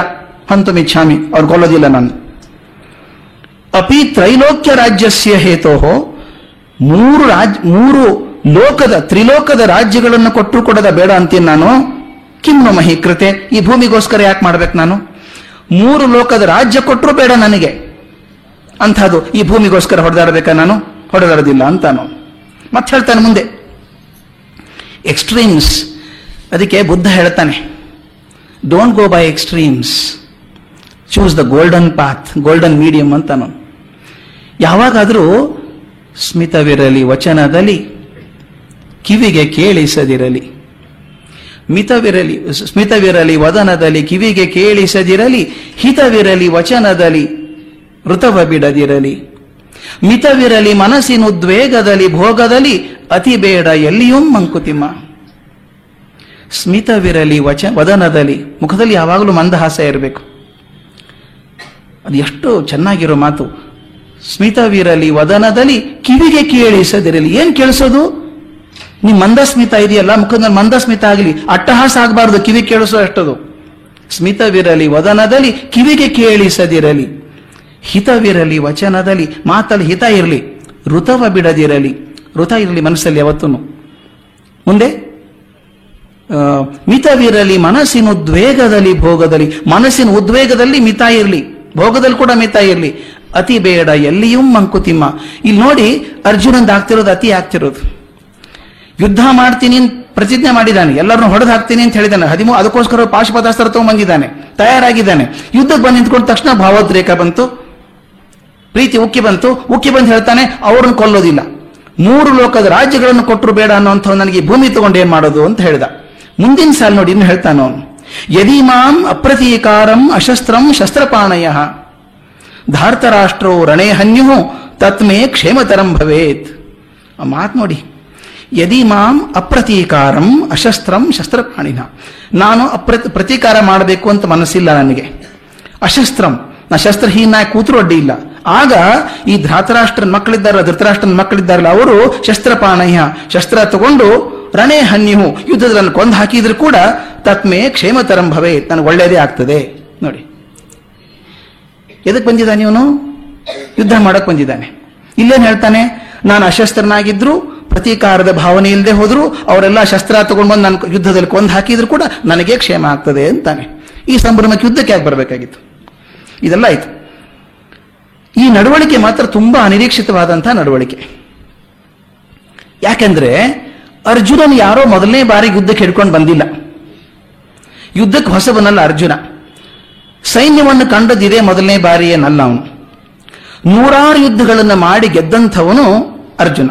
ಹಂತುಮಿಚ್ಛಾಮಿ. ಅವ್ರು ಕೊಲ್ಲೋದಿಲ್ಲ ನಾನು. ಅಪಿ ತ್ರೈಲೋಕ್ಯ ರಾಜ್ಯಸ್ಯ ಹೇತೋ ಮೂರು ರಾಜ್, ಮೂರು ಲೋಕದ, ತ್ರಿಲೋಕದ ರಾಜ್ಯಗಳನ್ನು ಕೊಟ್ಟರು ಕೊಡದ ಬೇಡ ಅಂತೀನಿ ನಾನು. ಕಿಮ್ಮು ಮಹಿ ಕೃತೆ. ಈ ಭೂಮಿಗೋಸ್ಕರ ಯಾಕೆ ಮಾಡ್ಬೇಕು ನಾನು? ಮೂರು ಲೋಕದ ರಾಜ್ಯ ಕೊಟ್ಟರು ಬೇಡ ನನಗೆ. ಅಂಥದ್ದು ಈ ಭೂಮಿಗೋಸ್ಕರ ಹೊಡೆದಾಡಬೇಕಾ ನಾನು? ಹೊಡೆದಾಡೋದಿಲ್ಲ ಅಂತಾನು. ಮತ್ತೆ ಹೇಳ್ತಾನೆ ಮುಂದೆ. ಎಕ್ಸ್ಟ್ರೀಮ್ಸ್ ಅದಕ್ಕೆ ಬುದ್ಧ ಹೇಳ್ತಾನೆ. Don't go by extremes choose the golden path golden medium ಅಂತಾನು. ಯಾವಾಗಾದರೂ ಸ್ಮಿತವಿರಲಿ, ವಚನದಲ್ಲಿ, ಕಿವಿಗೆ ಕೇಳಿಸದಿರಲಿ. ಮಿತವಿರಲಿ, ಸ್ಮಿತವಿರಲಿ, ವದನದಲ್ಲಿ, ಕಿವಿಗೆ ಕೇಳಿಸದಿರಲಿ, ಹಿತವಿರಲಿ, ವಚನದಲ್ಲಿ ಋತವ ಬಿಡದಿರಲಿ. ಮಿತವಿರಲಿ, ಮನಸ್ಸಿನ ಉದ್ವೇಗದಲ್ಲಿ, ಭೋಗದಲ್ಲಿ, ಅತಿ ಬೇಡ, ಎಲ್ಲಿಯೂ ಮಂಕುತಿಮ್ಮ. ಸ್ಮಿತವಿರಲಿ, ವಚ, ವದನದಲ್ಲಿ, ಮುಖದಲ್ಲಿ ಯಾವಾಗಲೂ ಮಂದಹಾಸ ಇರಬೇಕು. ಅದು ಎಷ್ಟು ಚೆನ್ನಾಗಿರೋ ಮಾತು. ಸ್ಮಿತವಿರಲಿ ವದನದಲ್ಲಿ ಕಿವಿಗೆ ಕೇಳಿಸದಿರಲಿ ಏನ್ ಕೇಳಿಸೋದು? ನೀ ಮಂದಸ್ಮಿತ ಇದೆಯಲ್ಲ ಮುಖದಲ್ಲಿ ಮಂದಸ್ಮಿತ ಆಗಲಿ. ಅಟ್ಟಹಾಸ ಆಗಬಾರದು, ಕಿವಿ ಕೇಳಿಸೋ ಅಷ್ಟದು. ಸ್ಮಿತವಿರಲಿ ವದನದಲ್ಲಿ ಕಿವಿಗೆ ಕೇಳಿಸದಿರಲಿ ಹಿತವಿರಲಿ ವಚನದಲ್ಲಿ ಮಾತಲ್ಲಿ ಹಿತ ಇರಲಿ. ಋತವ ಬಿಡದಿರಲಿ. ಋತ ಇರಲಿ ಮನಸ್ಸಲ್ಲಿ ಯಾವತ್ತೂ ಮುಂದೆ ಮಿತವಿರಲಿ ಮನಸ್ಸಿನ ಉದ್ವೇಗದಲ್ಲಿ ಭೋಗದಲ್ಲಿ, ಮನಸ್ಸಿನ ಉದ್ವೇಗದಲ್ಲಿ ಮಿತ ಇರಲಿ. ಭೋಗದಲ್ಲಿ ಕೂಡ ಮಿತ ಇರಲಿ. ಅತಿ ಬೇಡ, ಎಲ್ಲಿಯೂ ಮಂಕುತಿಮ್ಮ. ಇಲ್ಲಿ ನೋಡಿ ಅರ್ಜುನಂದು ಆಗ್ತಿರೋದು, ಅತಿ ಆಗ್ತಿರೋದು. ಯುದ್ಧ ಮಾಡ್ತೀನಿ ಅಂತ ಪ್ರತಿಜ್ಞೆ ಮಾಡಿದ್ದಾನೆ. ಎಲ್ಲರನ್ನು ಹೊಡೆದು ಹಾಕ್ತೀನಿ ಅಂತ ಹೇಳಿದ್ದಾನೆ. ಹದಿಮೂರು ಅದಕ್ಕೋಸ್ಕರ ಪಾಶುಪದಾಸ್ತ್ರ ತಗೊಂಬಂದಿದ್ದಾನೆ. ತಯಾರಾಗಿದ್ದಾನೆ. ಯುದ್ಧಕ್ಕೆ ಬಂದು ನಿಂತ್ಕೊಂಡ ತಕ್ಷಣ ಭಾವೋದ್ರೇಕ ಬಂತು. ಪ್ರೀತಿ ಉಕ್ಕಿ ಬಂತು. ಉಕ್ಕಿ ಬಂದು ಹೇಳ್ತಾನೆ, ಅವ್ರನ್ನ ಕೊಲ್ಲೋದಿಲ್ಲ. ಮೂರು ಲೋಕದ ರಾಜ್ಯಗಳನ್ನು ಕೊಟ್ಟರು ಬೇಡ ಅನ್ನೋಂಥ ನನಗೆ ಭೂಮಿ ತಗೊಂಡು ಏನ್ ಮಾಡೋದು? ಅಂತ ಹೇಳ್ದ. ಮುಂದಿನ ಸಾಲ ನೋಡಿ ಇನ್ನು ಹೇಳ್ತಾನ ಅವನು. ಯದಿ ಮಾಂ ಅಪ್ರತೀಕಾರಂ ಅಶಸ್ತ್ರಂ ಶಸ್ತ್ರಪಾಣಯ. ಧಾರ್ತರಾಷ್ಟ್ರೋ ರಣೇ ಹನ್ಯು ತತ್ಮೇ ಕ್ಷೇಮತರಂ ಭವೇತ್. ಆ ಮಾತು ನೋಡಿ. ಯದಿ ಮಾಂ ಅಪ್ರತೀಕಾರಂ ಅಶಸ್ತ್ರಂ ಶಸ್ತ್ರಪ್ರಾಣಿನ. ನಾನು ಅಪ್ರ ಪ್ರತೀಕಾರ ಮಾಡಬೇಕು ಅಂತ ಮನಸ್ಸಿಲ್ಲ ನನಗೆ. ಅಶಸ್ತ್ರಂ. ನಾ ಶಸ್ತ್ರಹೀನ ಕೂತರು ಅಡ್ಡಿ ಇಲ್ಲ. ಆಗ ಈ ಧಾತರಾಷ್ಟ್ರನ ಮಕ್ಕಳಿದ್ದಾರಲ್ಲ, ಧೃತರಾಷ್ಟ್ರನ ಮಕ್ಕಳಿದ್ದಾರಲ್ಲ, ಅವರು ಶಸ್ತ್ರಪಾಣಯ್ಯ ಶಸ್ತ್ರ ತಗೊಂಡು ರಣೇ ಹನ್ಯು ಯುದ್ಧದಲ್ಲಿ ಕೊಂದು ಹಾಕಿದ್ರು ಕೂಡ ತತ್ಮೇ ಕ್ಷೇಮತರಂ ಭವೇ ನನಗೆ ಒಳ್ಳೆಯದೇ ಆಗ್ತದೆ. ನೋಡಿ. ಎದಕ್ಕೆ ಬಂದಿದ್ದಾನೆ ಇವನು? ಯುದ್ಧ ಮಾಡಕ್ ಬಂದಿದ್ದಾನೆ. ಇಲ್ಲೇನ್ ಹೇಳ್ತಾನೆ? ನಾನು ಅಶಸ್ತ್ರನಾಗಿದ್ರು, ಪ್ರತೀಕಾರದ ಭಾವನೆ ಇಲ್ಲದೆ ಹೋದ್ರು, ಅವರೆಲ್ಲ ಶಸ್ತ್ರ ತಗೊಂಡು ಬಂದು ನಾನು ಯುದ್ಧದಲ್ಲಿ ಕೊಂದು ಹಾಕಿದ್ರು ಕೂಡ ನನಗೆ ಕ್ಷೇಮ ಆಗ್ತದೆ ಅಂತಾನೆ. ಈ ಸಂಭ್ರಮಕ್ಕೆ ಯುದ್ಧಕ್ಕೆ ಯಾಕೆ ಬರಬೇಕಾಗಿತ್ತು? ಇದೆಲ್ಲ ಆಯ್ತು. ಈ ನಡವಳಿಕೆ ಮಾತ್ರ ತುಂಬಾ ಅನಿರೀಕ್ಷಿತವಾದಂತಹ ನಡವಳಿಕೆ. ಯಾಕೆಂದ್ರೆ ಅರ್ಜುನನ್ ಯಾರೋ ಮೊದಲನೇ ಬಾರಿ ಯುದ್ಧಕ್ಕೆ ಹಿಡ್ಕೊಂಡು ಬಂದಿಲ್ಲ. ಯುದ್ಧಕ್ಕೆ ಹೊಸಬನಲ್ಲ ಅರ್ಜುನ. ಸೈನ್ಯವನ್ನು ಕಂಡದಿದೆ ಮೊದಲನೇ ಬಾರಿ ಏನಲ್ಲ ಅವನು. ನೂರಾರು ಯುದ್ಧಗಳನ್ನು ಮಾಡಿ ಗೆದ್ದಂಥವನು ಅರ್ಜುನ.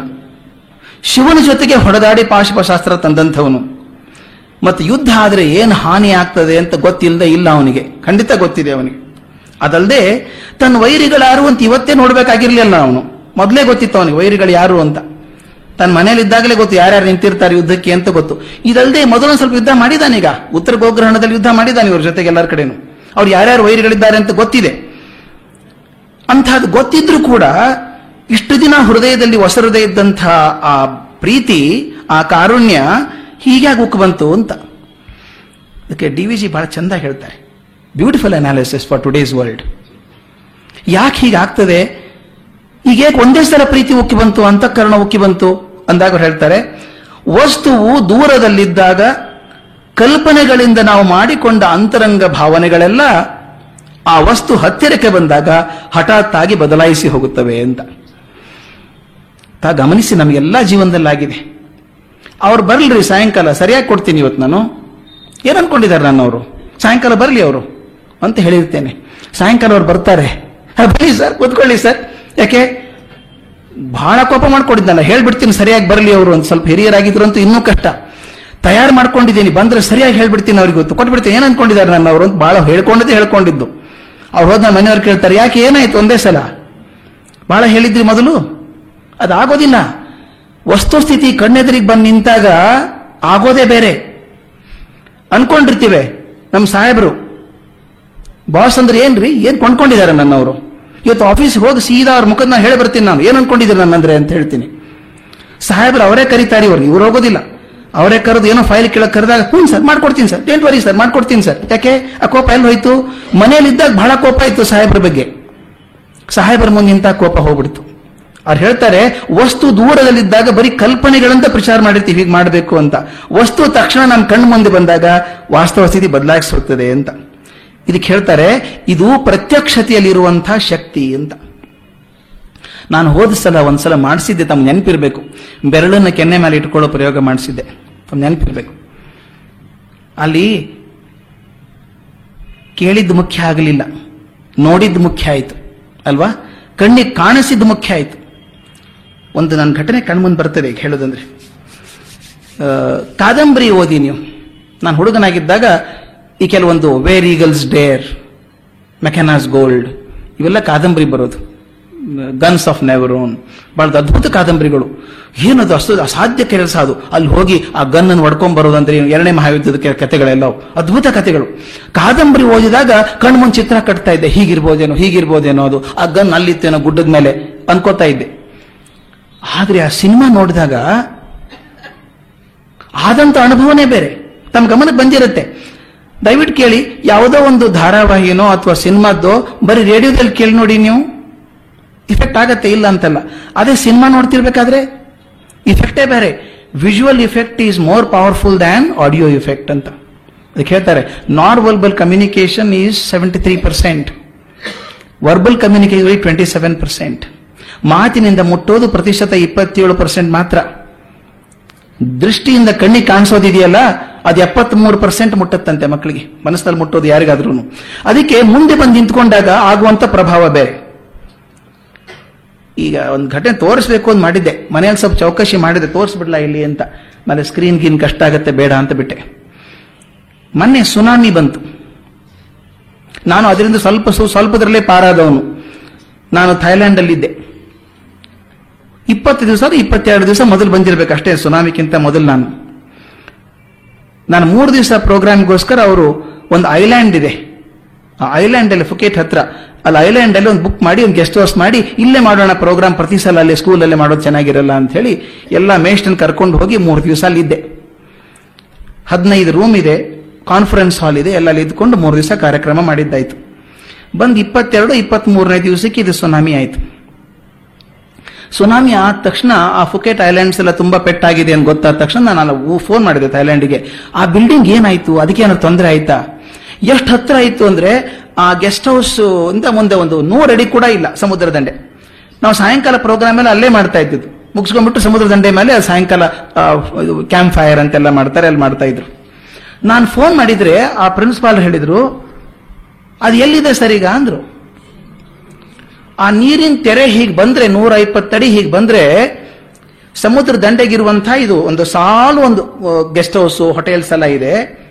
ಶಿವನ ಜೊತೆಗೆ ಹೊಡೆದಾಡಿ ಪಾಶುಪಶಾಸ್ತ್ರ ತಂದಂಥವನು. ಮತ್ತು ಯುದ್ಧ ಆದರೆ ಏನು ಹಾನಿ ಆಗ್ತದೆ ಅಂತ ಗೊತ್ತಿಲ್ಲದೆ ಇಲ್ಲ ಅವನಿಗೆ. ಖಂಡಿತ ಗೊತ್ತಿದೆ ಅವನಿಗೆ. ಅದಲ್ಲದೆ ತನ್ನ ವೈರಿಗಳಾರು ಅಂತ ಇವತ್ತೇ ನೋಡಬೇಕಾಗಿರ್ಲಿಲ್ಲ ಅವನು. ಮೊದಲೇ ಗೊತ್ತಿತ್ತು ಅವನಿಗೆ ವೈರಿಗಳು ಯಾರು ಅಂತ. ತನ್ನ ಮನೇಲಿ ಇದ್ದಾಗಲೇ ಗೊತ್ತು ಯಾರ್ಯಾರು ನಿಂತಿರ್ತಾರೆ ಯುದ್ಧಕ್ಕೆ ಅಂತ ಗೊತ್ತು. ಇದಲ್ಲದೆ ಮೊದಲೊಂದು ಸ್ವಲ್ಪ ಯುದ್ಧ ಮಾಡಿದಾನೀಗ. ಉತ್ತರ ಗೋಗ್ರಹಣದಲ್ಲಿ ಯುದ್ಧ ಮಾಡಿದಾನೆ ಇವ್ರ ಜೊತೆಗೆ ಎಲ್ಲರ ಕಡೆನು. ಅವ್ರು ಯಾರ್ಯಾರು ವೈರಿಗಳಿದ್ದಾರೆ ಅಂತ ಗೊತ್ತಿದೆ. ಅಂಥದ್ದು ಗೊತ್ತಿದ್ರೂ ಕೂಡ ಇಷ್ಟು ದಿನ ಹೃದಯದಲ್ಲಿ ಒಸರದೇ ಇದ್ದಂಥ ಆ ಪ್ರೀತಿ, ಆ ಕಾರುಣ್ಯ ಹೀಗೆ ಉಕ್ಕು ಬಂತು ಅಂತ. ಅದಕ್ಕೆ ಡಿ ವಿ ಜಿ ಬಹಳ ಚಂದ ಹೇಳ್ತಾರೆ. Beautiful analysis for today's world ಯಾಕೆ ಹೀಗಾಗ್ತದೆ ಈಗ ಒಂದೇ ಸಲ ಪ್ರೀತಿ ಉಕ್ಕಿ ಬಂತು, ಅಂತಃಕರಣ ಉಕ್ಕಿ ಬಂತು ಅಂದಾಗ ಹೇಳ್ತಾರೆ, ವಸ್ತುವು ದೂರದಲ್ಲಿದ್ದಾಗ ಕಲ್ಪನೆಗಳಿಂದ ನಾವು ಮಾಡಿಕೊಂಡ ಅಂತರಂಗ ಭಾವನೆಗಳೆಲ್ಲ ಆ ವಸ್ತು ಹತ್ತಿರಕ್ಕೆ ಬಂದಾಗ ಹಠಾತ್ ಆಗಿ ಬದಲಾಯಿಸಿ ಹೋಗುತ್ತವೆ ಅಂತ. ತಾ ಗಮನಿಸಿ ನಮಗೆಲ್ಲ ಜೀವನದಲ್ಲಾಗಿದೆ. ಅವ್ರು ಬರಲ್ರಿ ಸಾಯಂಕಾಲ ಸರಿಯಾಗಿ ಕೊಡ್ತೀನಿ ಇವತ್ತು ನಾನು. ಏನು ಅನ್ಕೊಂಡಿದ್ದಾರೆ ನಾನು ಅವರು ಸಾಯಂಕಾಲ ಬರಲಿ ಅವರು ಅಂತ ಹೇಳಿರ್ತೇನೆ. ಸಾಯಂಕಾಲ ಅವ್ರು ಬರ್ತಾರೆ. "ಹಾ, ಬನ್ನಿ ಸರ್ ಕೂತ್ಕೊಳ್ಳಿ ಸರ್. ಯಾಕೆ? ಬಹಳ ಕೋಪ ಮಾಡ್ಕೊಂಡಿದ್ದಲ್ಲ ಹೇಳ್ಬಿಡ್ತೀನಿ ಸರಿಯಾಗಿ ಬರಲಿ ಅವರು ಒಂದು ಸ್ವಲ್ಪ ಹಿರಿಯರಾಗಿದ್ರು ಅಂತೂ ಇನ್ನೂ ಕಷ್ಟ. ತಯಾರು ಮಾಡ್ಕೊಂಡಿದ್ದೀನಿ. ಬಂದ್ರೆ ಸರಿಯಾಗಿ ಹೇಳ್ಬಿಡ್ತೀನಿ ಅವ್ರಿಗೆ ಗೊತ್ತು. ಕೊಟ್ಬಿಡ್ತೀನಿ. ಏನ್ ಅನ್ಕೊಂಡಿದ್ದಾರೆ ನನ್ನ ಅವರು ಅಂತ ಬಹಳ ಹೇಳ್ಕೊಂಡದ್ದು ಹೇಳ್ಕೊಂಡಿದ್ದು. ಅವ್ರು ಹೋದ ಮನೆಯವ್ರು ಕೇಳ್ತಾರೆ, ಯಾಕೆ ಏನಾಯ್ತು ಒಂದೇ ಸಲ? ಬಹಳ ಹೇಳಿದ್ರಿ ಮೊದಲು. ಅದಾಗೋದಿಲ್ಲ. ವಸ್ತುಸ್ಥಿತಿ ಕಣ್ಣೆದುರಿಗೆ ಬಂದು ನಿಂತಾಗ ಆಗೋದೇ ಬೇರೆ. ಅನ್ಕೊಂಡಿರ್ತೀವಿ ನಮ್ಮ ಸಾಹೇಬರು. ಬಾಸ್ ಅಂದ್ರೆ ಏನ್ರಿ? ಏನ್ ಕೊಂಡ್ಕೊಂಡಿದ್ದಾರೆ ನನ್ನವರು ಇವತ್ತು ಆಫೀಸ್ಗೆ ಹೋಗಿ ಸೀದಾ ಅವ್ರ ಮುಖದ ಹೇಳಿ ಬರ್ತೀನಿ ನಾನು. ಏನ್ ಅನ್ಕೊಂಡಿದ್ದೀನಿ ನನ್ನಂದ್ರೆ ಅಂತ ಹೇಳ್ತೀನಿ. ಸಾಹೇಬ್ರು ಅವರೇ ಕರೀತಾರೆ ಇವ್ರಿಗೆ ಇವ್ರು ಹೋಗೋದಿಲ್ಲ. ಅವರೇ ಕರೆದು ಏನೋ ಫೈಲ್ ಕೇಳಕ್ ಕರೆದಾಗ, ಹ್ಞೂ ಸರ್, ಮಾಡ್ಕೊಡ್ತೀನಿ ಸರ್ ಡೇಂಟ್ ವರಿ ಸರ್, ಮಾಡ್ಕೊಡ್ತೀನಿ ಸರ್. ಯಾಕೆ? ಆ ಕೋಪ ಎಲ್ಲಿ ಹೋಯ್ತು? ಮನೇಲಿದ್ದಾಗ ಬಹಳ ಕೋಪ ಇತ್ತು ಸಾಹೇಬ್ರ ಬಗ್ಗೆ. ಸಾಹೇಬರ ಮುಂದೆ ನಿಂತ ಕೋಪ ಹೋಗ್ಬಿಡ್ತು. ಅವ್ರು ಹೇಳ್ತಾರೆ, ವಸ್ತು ದೂರದಲ್ಲಿದ್ದಾಗ ಬರೀ ಕಲ್ಪನೆಗಳಂತ ಪ್ರಚಾರ ಮಾಡಿರ್ತೀವಿ, ಹೀಗೆ ಮಾಡಬೇಕು ಅಂತ. ವಸ್ತು ತಕ್ಷಣ ನಮ್ಮ ಕಣ್ಣು ಮುಂದೆ ಬಂದಾಗ ವಾಸ್ತವ ಸ್ಥಿತಿ ಬದಲಾಯಿಸುತ್ತದೆ ಅಂತ. ಇದಕ್ಕೆ ಹೇಳ್ತಾರೆ, ಇದು ಪ್ರತ್ಯಕ್ಷತೆಯಲ್ಲಿರುವಂತಹ ಶಕ್ತಿ ಅಂತ. ನಾನು ಹೋದ ಸಲ ಒಂದ್ಸಲ ಮಾಡಿಸಿದ್ದೆ ತಮ್ಮ ನೆನಪಿರಬೇಕು. ಬೆರಳನ್ನು ಕೆನ್ನೆ ಮೇಲೆ ಇಟ್ಕೊಳ್ಳೋ ಪ್ರಯೋಗ ಮಾಡಿಸಿದ್ದೆ. ನೆನಪಿರ್ಬೇಕು. ಅಲ್ಲಿ ಕೇಳಿದ್ದು ಮುಖ್ಯ ಆಗಲಿಲ್ಲ. ನೋಡಿದ್ದು ಮುಖ್ಯ ಆಯಿತು. ಅಲ್ವಾ? ಕಣ್ಣಿಗೆ ಕಾಣಿಸಿದ್ದು ಮುಖ್ಯ ಆಯಿತು. ಒಂದು ನನ್ನ ಘಟನೆ ಕಣ್ಮುಂದೆ ಬರ್ತದೆ ಹೇಳೋದಂದ್ರೆ. ಕಾದಂಬರಿ ಓದಿ ನೀವು. ನಾನು ಹುಡುಗನಾಗಿದ್ದಾಗ ಈ ಕೆಲವೊಂದು where eagles dare Mackenna's gold ಇವೆಲ್ಲ ಕಾದಂಬರಿ ಬರೋದು. ಗನ್ಸ್ ಆಫ್ ನೆವರೋನ್ ಬಹಳ ಅದ್ಭುತ ಕಾದಂಬರಿಗಳು. ಏನದು ಅಷ್ಟು ಅಸಾಧ್ಯ ಕೆಲಸ ಅದು. ಅಲ್ಲಿ ಹೋಗಿ ಆ ಗನ್ ಅನ್ನು ಹೊಡ್ಕೊಂಡ್ ಬರೋದಂದ್ರೆ ಎರಡನೇ ಮಹಾಯುದ್ಧದ ಕಥೆಗಳೆಲ್ಲ ಅದ್ಭುತ ಕಥೆಗಳು. ಕಾದಂಬರಿ ಓದಿದಾಗ ಕಣ್ಮುಂದ್ ಚಿತ್ರ ಕಟ್ತಾ ಇದ್ದೆ. ಹೀಗಿರ್ಬೋದೇನೋ ಹೀಗಿರ್ಬೋದೇನೋ ಅದು. ಆ ಗನ್ ಅಲ್ಲಿತ್ತೇನೋ ಗುಡ್ಡದ ಮೇಲೆ ಅನ್ಕೋತಾ ಇದ್ದೆ. ಆದ್ರೆ ಆ ಸಿನಿಮಾ ನೋಡಿದಾಗ ಆದಂತ ಅನುಭವನೇ ಬೇರೆ. ತಮ್ಮ ಗಮನಕ್ಕೆ ಬಂದಿರುತ್ತೆ. ದಯವಿಟ್ಟು ಕೇಳಿ, ಯಾವುದೋ ಒಂದು ಧಾರಾವಾಹಿನೋ ಅಥವಾ ಸಿನಿಮಾದ್ದೋ ಬರೀ ರೇಡಿಯೋದಲ್ಲಿ ಕೇಳಿ ನೋಡಿ ನೀವು. ಇಫೆಕ್ಟ್ ಆಗತ್ತೆ ಇಲ್ಲ ಅಂತಲ್ಲ. ಅದೇ ಸಿನಿಮಾ ನೋಡ್ತಿರ್ಬೇಕಾದ್ರೆ ಇಫೆಕ್ಟೇ ಬೇರೆ. Visual effect is more powerful than audio effect ಅಂತ. ಅದಕ್ಕೆ ಹೇಳ್ತಾರೆ non verbal communication is seventy three percent verbal communication twenty seven percent ಮಾತಿನಿಂದ ಮುಟ್ಟೋದು ಪ್ರತಿಶತ ಇಪ್ಪತ್ತೇಳು ಪರ್ಸೆಂಟ್ ಮಾತ್ರ. ದೃಷ್ಟಿಯಿಂದ ಕಣ್ಣಿಗೆ ಕಾಣಿಸೋದಿದೆಯಲ್ಲ, ಅದು ಎಪ್ಪತ್ಮೂರು ಪರ್ಸೆಂಟ್ ಮುಟ್ಟತ್ತಂತೆ ಮಕ್ಕಳಿಗೆ. ಮನಸ್ಸಲ್ಲಿ ಮುಟ್ಟೋದು ಯಾರಿಗಾದ್ರೂ ಅದಕ್ಕೆ ಮುಂದೆ ಬಂದು ನಿಂತ್ಕೊಂಡಾಗ ಆಗುವಂತ ಪ್ರಭಾವ ಬೇರೆ. ಈಗ ಒಂದು ಘಟನೆ ತೋರಿಸ್ಬೇಕು ಅಂತ ಮಾಡಿದ್ದೆ. ಮನೆಯಲ್ಲಿ ಸ್ವಲ್ಪ ಚೌಕಶಿ ಮಾಡಿದೆ. ತೋರಿಸ್ಬಿಡ್ಲಾ ಇಲ್ಲಿ ಅಂತ. ಮತ್ತೆ ಸ್ಕ್ರೀನ್ ಗೀನ್ ಕಷ್ಟ ಆಗತ್ತೆ, ಬೇಡ ಅಂತ ಬಿಟ್ಟೆ. ಮೊನ್ನೆ ಸುನಾಮಿ ಬಂತು. ನಾನು ಅದರಿಂದ ಸ್ವಲ್ಪ ಸ್ವಲ್ಪದರಲ್ಲೇ ಪಾರಾದವನು. ನಾನು ಥೈಲ್ಯಾಂಡ್ ಅಲ್ಲಿದ್ದೆ ಇಪ್ಪತ್ತು ದಿವಸ ಇಪ್ಪತ್ತೆರಡು ದಿವಸ ಮೊದಲು ಬಂದಿರಬೇಕು. ಅಷ್ಟೇ ಸುನಾಮಿಗಿಂತ ಮೊದಲು ನಾನು. ನಾನು ಮೂರು ದಿವಸ ಪ್ರೋಗ್ರಾಮ್ಗೋಸ್ಕರ ಅವರು ಒಂದು ಐಲ್ಯಾಂಡ್ ಇದೆ. ಆ ಐಲ್ಯಾಂಡ್ ಅಲ್ಲಿ ಫುಕೇಟ್ ಹತ್ರ, ಅಲ್ಲಿ ಐಲ್ಯಾಂಡ್ ಅಲ್ಲಿ ಒಂದು ಬುಕ್ ಮಾಡಿ, ಒಂದು ಗೆಸ್ಟ್ ಹೌಸ್ ಮಾಡಿ, ಇಲ್ಲೇ ಮಾಡೋಣ ಪ್ರೋಗ್ರಾಮ್ ಪ್ರತಿ ಸಲ ಅಲ್ಲಿ ಸ್ಕೂಲಲ್ಲೇ ಮಾಡೋದು ಚೆನ್ನಾಗಿರಲ್ಲ ಅಂತ ಹೇಳಿ ಎಲ್ಲ ಮೇಸ್ಟನ್ ಕರ್ಕೊಂಡು ಹೋಗಿ ಮೂರು ದಿವಸ ಅಲ್ಲಿದ್ದೆ ಹದಿನೈದು ರೂಮ್ ಇದೆ ಕಾನ್ಫರೆನ್ಸ್ ಹಾಲ್ ಇದೆ, ಎಲ್ಲ ಅಲ್ಲಿ ಇದ್ಕೊಂಡು ಮೂರು ದಿವಸ ಕಾರ್ಯಕ್ರಮ ಮಾಡಿದ್ದಾಯ್ತು. ಬಂದು ಇಪ್ಪತ್ತೆರಡು ಇಪ್ಪತ್ತ್ ಮೂರನೇ ದಿವಸಕ್ಕೆ ಇದು ಸುನಾಮಿ ಆಯ್ತು. ಸುನಾಮಿ ಆದ ತಕ್ಷಣ ಆ ಫುಕೆಟ್ ಐಲ್ಯಾಂಡ್ಸ್ ಎಲ್ಲ ತುಂಬಾ ಪೆಟ್ಟಾಗಿದೆ ಅಂತ ಗೊತ್ತಾದ ತಕ್ಷಣ ನಾನು ಫೋನ್ ಮಾಡಿದೆ ಥೈಲ್ಯಾಂಡ್ಗೆ ಆ ಬಿಲ್ಡಿಂಗ್ ಏನಾಯ್ತು? ಅದಕ್ಕೆ ಏನಾದ್ರು ತೊಂದರೆ ಆಯ್ತಾ? ಎಷ್ಟು ಹತ್ರ ಇತ್ತು ಅಂದ್ರೆ ಆ ಗೆಸ್ಟ್ ಹೌಸ್ ಇಂದ ಮುಂದೆ ಒಂದು ನೂರು ಅಡಿ ಕೂಡ ಇಲ್ಲ ಸಮುದ್ರ ದಂಡೆ. ನಾವು ಸಾಯಂಕಾಲ ಪ್ರೋಗ್ರಾಮ್ ಎಲ್ಲ ಅಲ್ಲೇ ಮಾಡ್ತಾ ಇದ್ದಿದ್ದು. ಮುಗಿಸ್ಕೊಂಡ್ಬಿಟ್ಟು ಸಮುದ್ರ ದಂಡೆ ಮೇಲೆ ಸಾಯಂಕಾಲ ಕ್ಯಾಂಪ್ ಫೈರ್ ಅಂತೆಲ್ಲ ಮಾಡ್ತಾರೆ, ಅಲ್ಲಿ ಮಾಡ್ತಾ ಇದ್ರು. ನಾನು ಫೋನ್ ಮಾಡಿದ್ರೆ ಆ ಪ್ರಿನ್ಸಿಪಾಲ್ ಹೇಳಿದ್ರು, ಅದು ಎಲ್ಲಿದೆ ಸರ್ ಈಗ? ಅಂದ್ರು. ಆ ನೀರಿನ ತೆರೆ ಹೀಗೆ ಬಂದ್ರೆ, ನೂರ ಇಪ್ಪತ್ತಡಿ ಹೀಗೆ ಬಂದ್ರೆ, ಸಮುದ್ರ ದಂಡೆಗಿರುವಂತಹ ಇದು ಒಂದು ಸಾಲು ಒಂದು ಗೆಸ್ಟ್ ಹೌಸ್ ಹೋಟೆಲ್ಸ್ ಎಲ್ಲ ಇದೆ.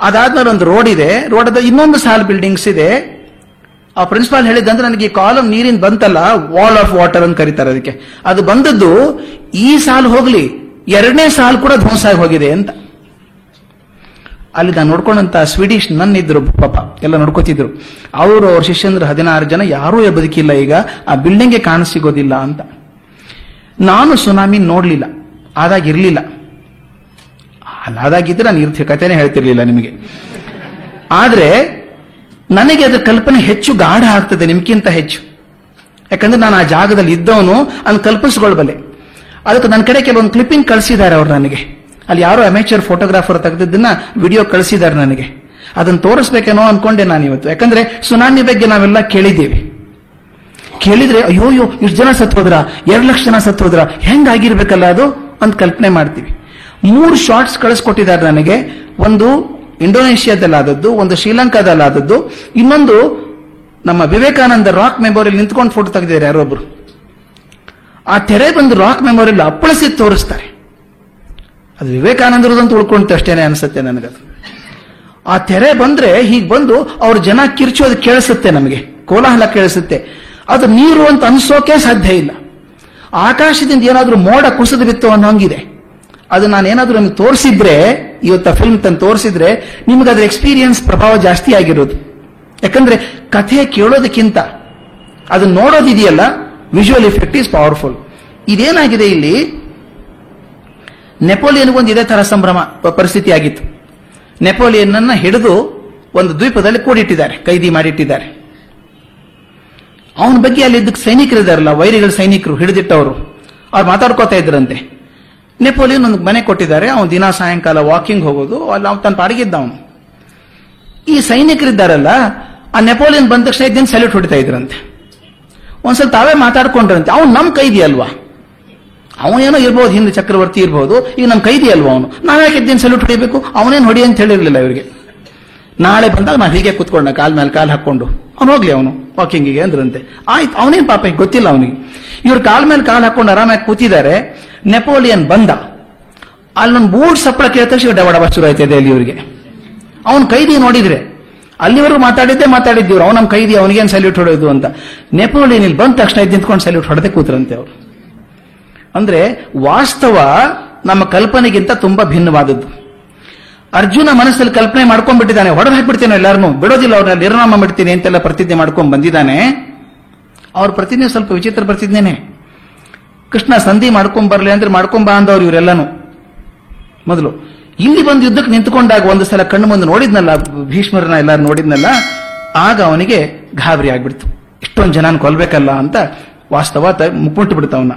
ಅದಾದ್ಮೇಲೆ ಒಂದು ರೋಡ್ ಇದೆ. ರೋಡ್ ಇನ್ನೊಂದು ಸಾಲು ಬಿಲ್ಡಿಂಗ್ಸ್ ಇದೆ. ಆ ಪ್ರಿನ್ಸಿಪಾಲ್ ಹೇಳಿದ್ದಂದ್ರೆ ನನಗೆ ಈ ಕಾಲಮ್ ನೀರಿನ ಬಂತಲ್ಲ ವಾಲ್ ಆಫ್ ವಾಟರ್ ಅಂತ ಕರೀತಾರೆ ಅದಕ್ಕೆ. ಅದು ಬಂದದ್ದು, ಈ ಸಾಲು ಹೋಗ್ಲಿ, ಎರಡನೇ ಸಾಲು ಕೂಡ ಧ್ವಂಸ ಆಗಿ ಹೋಗಿದೆ ಅಂತ. ಅಲ್ಲಿ ನಾನು ನೋಡ್ಕೊಂಡಂತ ಸ್ವೀಡಿಶ್ ನನ್ನ ಇದ್ರು ಪಾಪ, ಎಲ್ಲ ನೋಡ್ಕೋತಿದ್ರು. ಅವರು, ಅವ್ರ ಶಿಷ್ಯಂದ್ರ ಹದಿನಾರು ಜನ, ಯಾರೂ ಬದುಕಿಲ್ಲ ಈಗ. ಆ ಬಿಲ್ಡಿಂಗ್ಗೆ ಕಾಣ ಸಿಗೋದಿಲ್ಲ ಅಂತ. ನಾನು ಸುನಾಮಿ ನೋಡ್ಲಿಲ್ಲ. ಆದಾಗ ಇರ್ಲಿಲ್ಲ. ಅಲ್ಲ ಅದಾಗಿದ್ದು ನಾನು ಇರ್ತಿ ಕಥೆನೇ ಹೇಳ್ತಿರ್ಲಿಲ್ಲ ನಿಮಗೆ. ಆದ್ರೆ, ನನಗೆ ಅದರ ಕಲ್ಪನೆ ಹೆಚ್ಚು ಗಾಢ ಆಗ್ತದೆ, ನಿಮ್ಗಿಂತ ಹೆಚ್ಚು. ಯಾಕಂದ್ರೆ ನಾನು ಆ ಜಾಗದಲ್ಲಿ ಇದ್ದವನು ಅದನ್ನು ಕಲ್ಪಿಸ್ಕೊಳ್ಬಲ್ಲೆ. ಅದಕ್ಕೆ ನನ್ನ ಕಡೆ ಕೆಲವೊಂದು ಕ್ಲಿಪ್ಪಿಂಗ್ ಕಳಿಸಿದ್ದಾರೆ ಅವ್ರು ನನಗೆ. ಅಲ್ಲಿ ಯಾರೋ ಅಮೇಚರ್ ಫೋಟೋಗ್ರಾಫರ್ ತೆಗೆದಿದ್ದನ್ನ ವಿಡಿಯೋ ಕಳಿಸಿದ್ದಾರೆ ನನಗೆ. ಅದನ್ನು ತೋರಿಸ್ಬೇಕೇನೋ ಅನ್ಕೊಂಡೆ ನಾನು ಇವತ್ತು. ಯಾಕಂದ್ರೆ, ಸುನಾಮಿ ಬಗ್ಗೆ ನಾವೆಲ್ಲ ಕೇಳಿದ್ದೀವಿ. ಕೇಳಿದ್ರೆ ಅಯ್ಯೋ ಅಯ್ಯೋ ಇಷ್ಟು ಜನ ಸತ್ ಹೋದ್ರ ಎರಡು ಲಕ್ಷ ಜನ ಸತ್ ಹೋದ್ರ ಹೆಂಗಾಗಿರ್ಬೇಕಲ್ಲ ಅದು? ಅಂತ ಕಲ್ಪನೆ ಮಾಡ್ತೀವಿ. ಮೂರು ಶಾರ್ಟ್ಸ್ ಕಳಿಸ್ಕೊಟ್ಟಿದ್ದಾರೆ ನನಗೆ ಒಂದು ಇಂಡೋನೇಷ್ಯಾದಲ್ಲಾದದ್ದು, ಒಂದು ಶ್ರೀಲಂಕಾದಲ್ಲಾದದ್ದು, ಇನ್ನೊಂದು ನಮ್ಮ ವಿವೇಕಾನಂದ ರಾಕ್ ಮೆಮೋರಿಯಲ್ ನಿಂತ್ಕೊಂಡು ಫೋಟೋ ತೆಗೆದಿದ್ದಾರೆ ಯಾರೊಬ್ರು ಆ ತೆರೆ ಬಂದು ರಾಕ್ ಮೆಮೋರಿಯಲ್ ಅಪ್ಪಳಿಸಿ ತೋರಿಸ್ತಾರೆ. ಅದು ವಿವೇಕಾನಂದರದಂತ ಉಳ್ಕೊಂತ ಅಷ್ಟೇನೆ ಅನ್ಸುತ್ತೆ ನನಗದು ಆ ತೆರೆ ಬಂದ್ರೆ ಹೀಗೆ ಬಂದು ಅವ್ರ ಜನ ಕಿರ್ಚೋದು ಕೇಳಿಸುತ್ತೆ ನಮಗೆ. ಕೋಲಾಹಲ ಕೇಳಿಸುತ್ತೆ. ಅದು ನೀರು ಅಂತ ಅನ್ಸೋಕೆ ಸಾಧ್ಯ ಇಲ್ಲ. ಆಕಾಶದಿಂದ ಏನಾದರೂ ಮೋಡ ಕುಸಿದು ಬಿತ್ತು ಅನ್ನೋಂಗಿದೆ ಅದು ನಾನು ಏನಾದ್ರೂ ನಿಮ್ಗೆ ತೋರಿಸಿದ್ರೆ, ಇವತ್ತ ಫಿಲ್ಮ್ ತಂದು ತೋರಿಸಿದ್ರೆ ನಿಮ್ಗೆ ಅದ್ರ ಎಕ್ಸ್ಪೀರಿಯನ್ಸ್ ಪ್ರಭಾವ ಜಾಸ್ತಿ ಆಗಿರೋದು. ಯಾಕಂದ್ರೆ ಕಥೆ ಕೇಳೋದಕ್ಕಿಂತ ಅದನ್ನ ನೋಡೋದಿದೆಯಲ್ಲ ವಿಜುವಲ್ ಇಫೆಕ್ಟ್ ಈಸ್ ಪವರ್ಫುಲ್ ಇದೇನಾಗಿದೆ ಇಲ್ಲಿ? ನೆಪೋಲಿಯನ್ಗೂ ಒಂದು ಇದೇ ತರ ಸಂಭ್ರಮ ಪರಿಸ್ಥಿತಿ ಆಗಿತ್ತು. ನೆಪೋಲಿಯನ್ನ ಹಿಡಿದು ಒಂದು ದ್ವೀಪದಲ್ಲಿ ಕೂಡಿಟ್ಟಿದ್ದಾರೆ, ಕೈದಿ ಮಾಡಿಟ್ಟಿದ್ದಾರೆ. ಅವನ ಬಗ್ಗೆ ಅಲ್ಲಿ ಇದ್ದಕ್ಕೆ ಸೈನಿಕರು ಇದಾರಲ್ಲ ವೈರಿಗಳ ಸೈನಿಕರು ಹಿಡಿದಿಟ್ಟವರು. ಅವ್ರು ಮಾತಾಡ್ಕೋತಾ ಇದ್ರಂತೆ. ನೆಪೋಲಿಯನ್ ಒಂದು ಮನೆ ಕೊಟ್ಟಿದ್ದಾರೆ. ಅವನು ದಿನ ಸಾಯಂಕಾಲ ವಾಕಿಂಗ್ ಹೋಗೋದು. ಅಲ್ಲಿ ಅವನು ತನ್ನ ಪಾಡಿಗಿದ್ದ ಅವನು ಈ ಸೈನಿಕರಿದ್ದಾರಲ್ಲ, ಆ ನೆಪೋಲಿಯನ್ ಬಂದ ತಕ್ಷಣ ದಿನ ಸಲ್ಯೂಟ್ ಹೊಡಿತಾ ಇದ್ರಂತೆ. ಒಂದ್ಸಲ ತಾವೇ ಮಾತಾಡ್ಕೊಂಡ್ರಂತೆ. ಅವ್ನು ನಮ್ಮ ಕೈದಿ ಅಲ್ವಾ ಅವನೇನೋ ಇರ್ಬೋದು, ಹಿಂದೆ ಚಕ್ರವರ್ತಿ ಇರ್ಬೋದು. ಈಗ ನಮ್ ಕೈದಿ ಅಲ್ವಾ ಅವನು ನಾವ್ಯಾಕೆ ದಿನ ಸಲ್ಯೂಟ್ ಹೊಡಿಬೇಕು? ಅವನೇನು ಹೊಡಿ ಅಂತ ಹೇಳಿರ್ಲಿಲ್ಲ ಇವರಿಗೆ. ನಾಳೆ ಬಂದಾಗ ನಾನು ಹೀಗೆ ಕೂತ್ಕೊಂಡ, ಕಾಲ್ ಮೇಲೆ ಕಾಲು ಹಾಕೊಂಡು ಅವ್ನು ಹೋಗ್ಲಿ ಅವನು ವಾಕಿಂಗಿಗೆ ಅಂದ್ರಂತೆ. ಆಯ್ತು, ಅವನೇನ್ ಪಾಪ ಗೊತ್ತಿಲ್ಲ ಅವನಿಗೆ. ಇವ್ರು ಕಾಲ್ ಮೇಲೆ ಕಾಲು ಹಾಕೊಂಡು ಆರಾಮಾಗಿ ಕೂತಿದ್ದಾರೆ. ನೆಪೋಲಿಯನ್ ಬಂದ. ಅಲ್ಲೊಂದು ಬೂಟ್ ಸಪ್ಪಳ ಕೇಳಿದ ತಕ್ಷಣ ಡಬಡಬ ಶುರು ಆಯ್ತದೆ ಅಲ್ಲಿ ಇವರಿಗೆ. ಅವನ್ ಕೈದಿ ನೋಡಿದ್ರೆ, ಅಲ್ಲಿವರೆಗೂ ಮಾತಾಡಿದ್ದೆ ಮಾತಾಡಿದ್ದೀವ್ರು ಅವ್ನು ನಮ್ಮ ಕೈದಿ, ಅವನಿಗೇನು ಸಲ್ಯೂಟ್ ಹೊಡೆಯೋದು ಅಂತ. ನೆಪೋಲಿಯನ್ ಇಲ್ಲಿ ಬಂದ ತಕ್ಷಣ ಇದ್ದು ನಿಂತ್ಕೊಂಡು ಸಲ್ಯೂಟ್ ಹೊಡೆದೇ ಕೂತ್ರಂತೆ ಅವರು. ಅಂದ್ರೆ ವಾಸ್ತವ ನಮ್ಮ ಕಲ್ಪನೆಗಿಂತ ತುಂಬಾ ಭಿನ್ನವಾದದ್ದು. ಅರ್ಜುನ ಮನಸ್ಸಲ್ಲಿ ಕಲ್ಪನೆ ಮಾಡ್ಕೊಂಡ್ಬಿಟ್ಟಿದ್ದಾನೆ. ಹೊಡೆದು ಹಾಕ್ಬಿಡ್ತೇನೆ ಎಲ್ಲಾರನು? ಬಿಡೋದಿಲ್ಲ ಅವ್ರನ್ನ ನಿರ್ನಾಮ ಮಾಡ್ತೀನಿ ಅಂತೆಲ್ಲ ಪ್ರತಿಜ್ಞೆ ಮಾಡ್ಕೊಂಡ್ ಬಂದಿದ್ದಾನೆ. ಅವ್ರ ಪ್ರತಿಜ್ಞೆ ಸ್ವಲ್ಪ ವಿಚಿತ್ರ ಪ್ರತಿಜ್ಞೆನೆ. ಕೃಷ್ಣ ಸಂಧಿ ಮಾಡ್ಕೊಂಬರ್ಲಿ ಅಂದ್ರೆ ಮಾಡ್ಕೊಂಬ ಅಂದವ್ರು ಇವರೆಲ್ಲಾನು. ಮೊದಲು. ಇಲ್ಲಿ ಬಂದು ಯುದ್ಧಕ್ಕೆ ನಿಂತ್ಕೊಂಡಾಗ ಒಂದು ಸಲ ಕಣ್ಣು ಮುಂದೆ ನೋಡಿದ್ನಲ್ಲ, ಭೀಷ್ಮರನ್ನ ಎಲ್ಲಾರು ನೋಡಿದ್ನಲ್ಲ, ಆಗ ಅವನಿಗೆ ಗಾಬರಿ ಆಗ್ಬಿಡ್ತು. ಇಷ್ಟೊಂದು ಜನನ ಕೊಲ್ಬೇಕಲ್ಲ ಅಂತ ವಾಸ್ತವ ಬಿಡ್ತಾವನ್ನ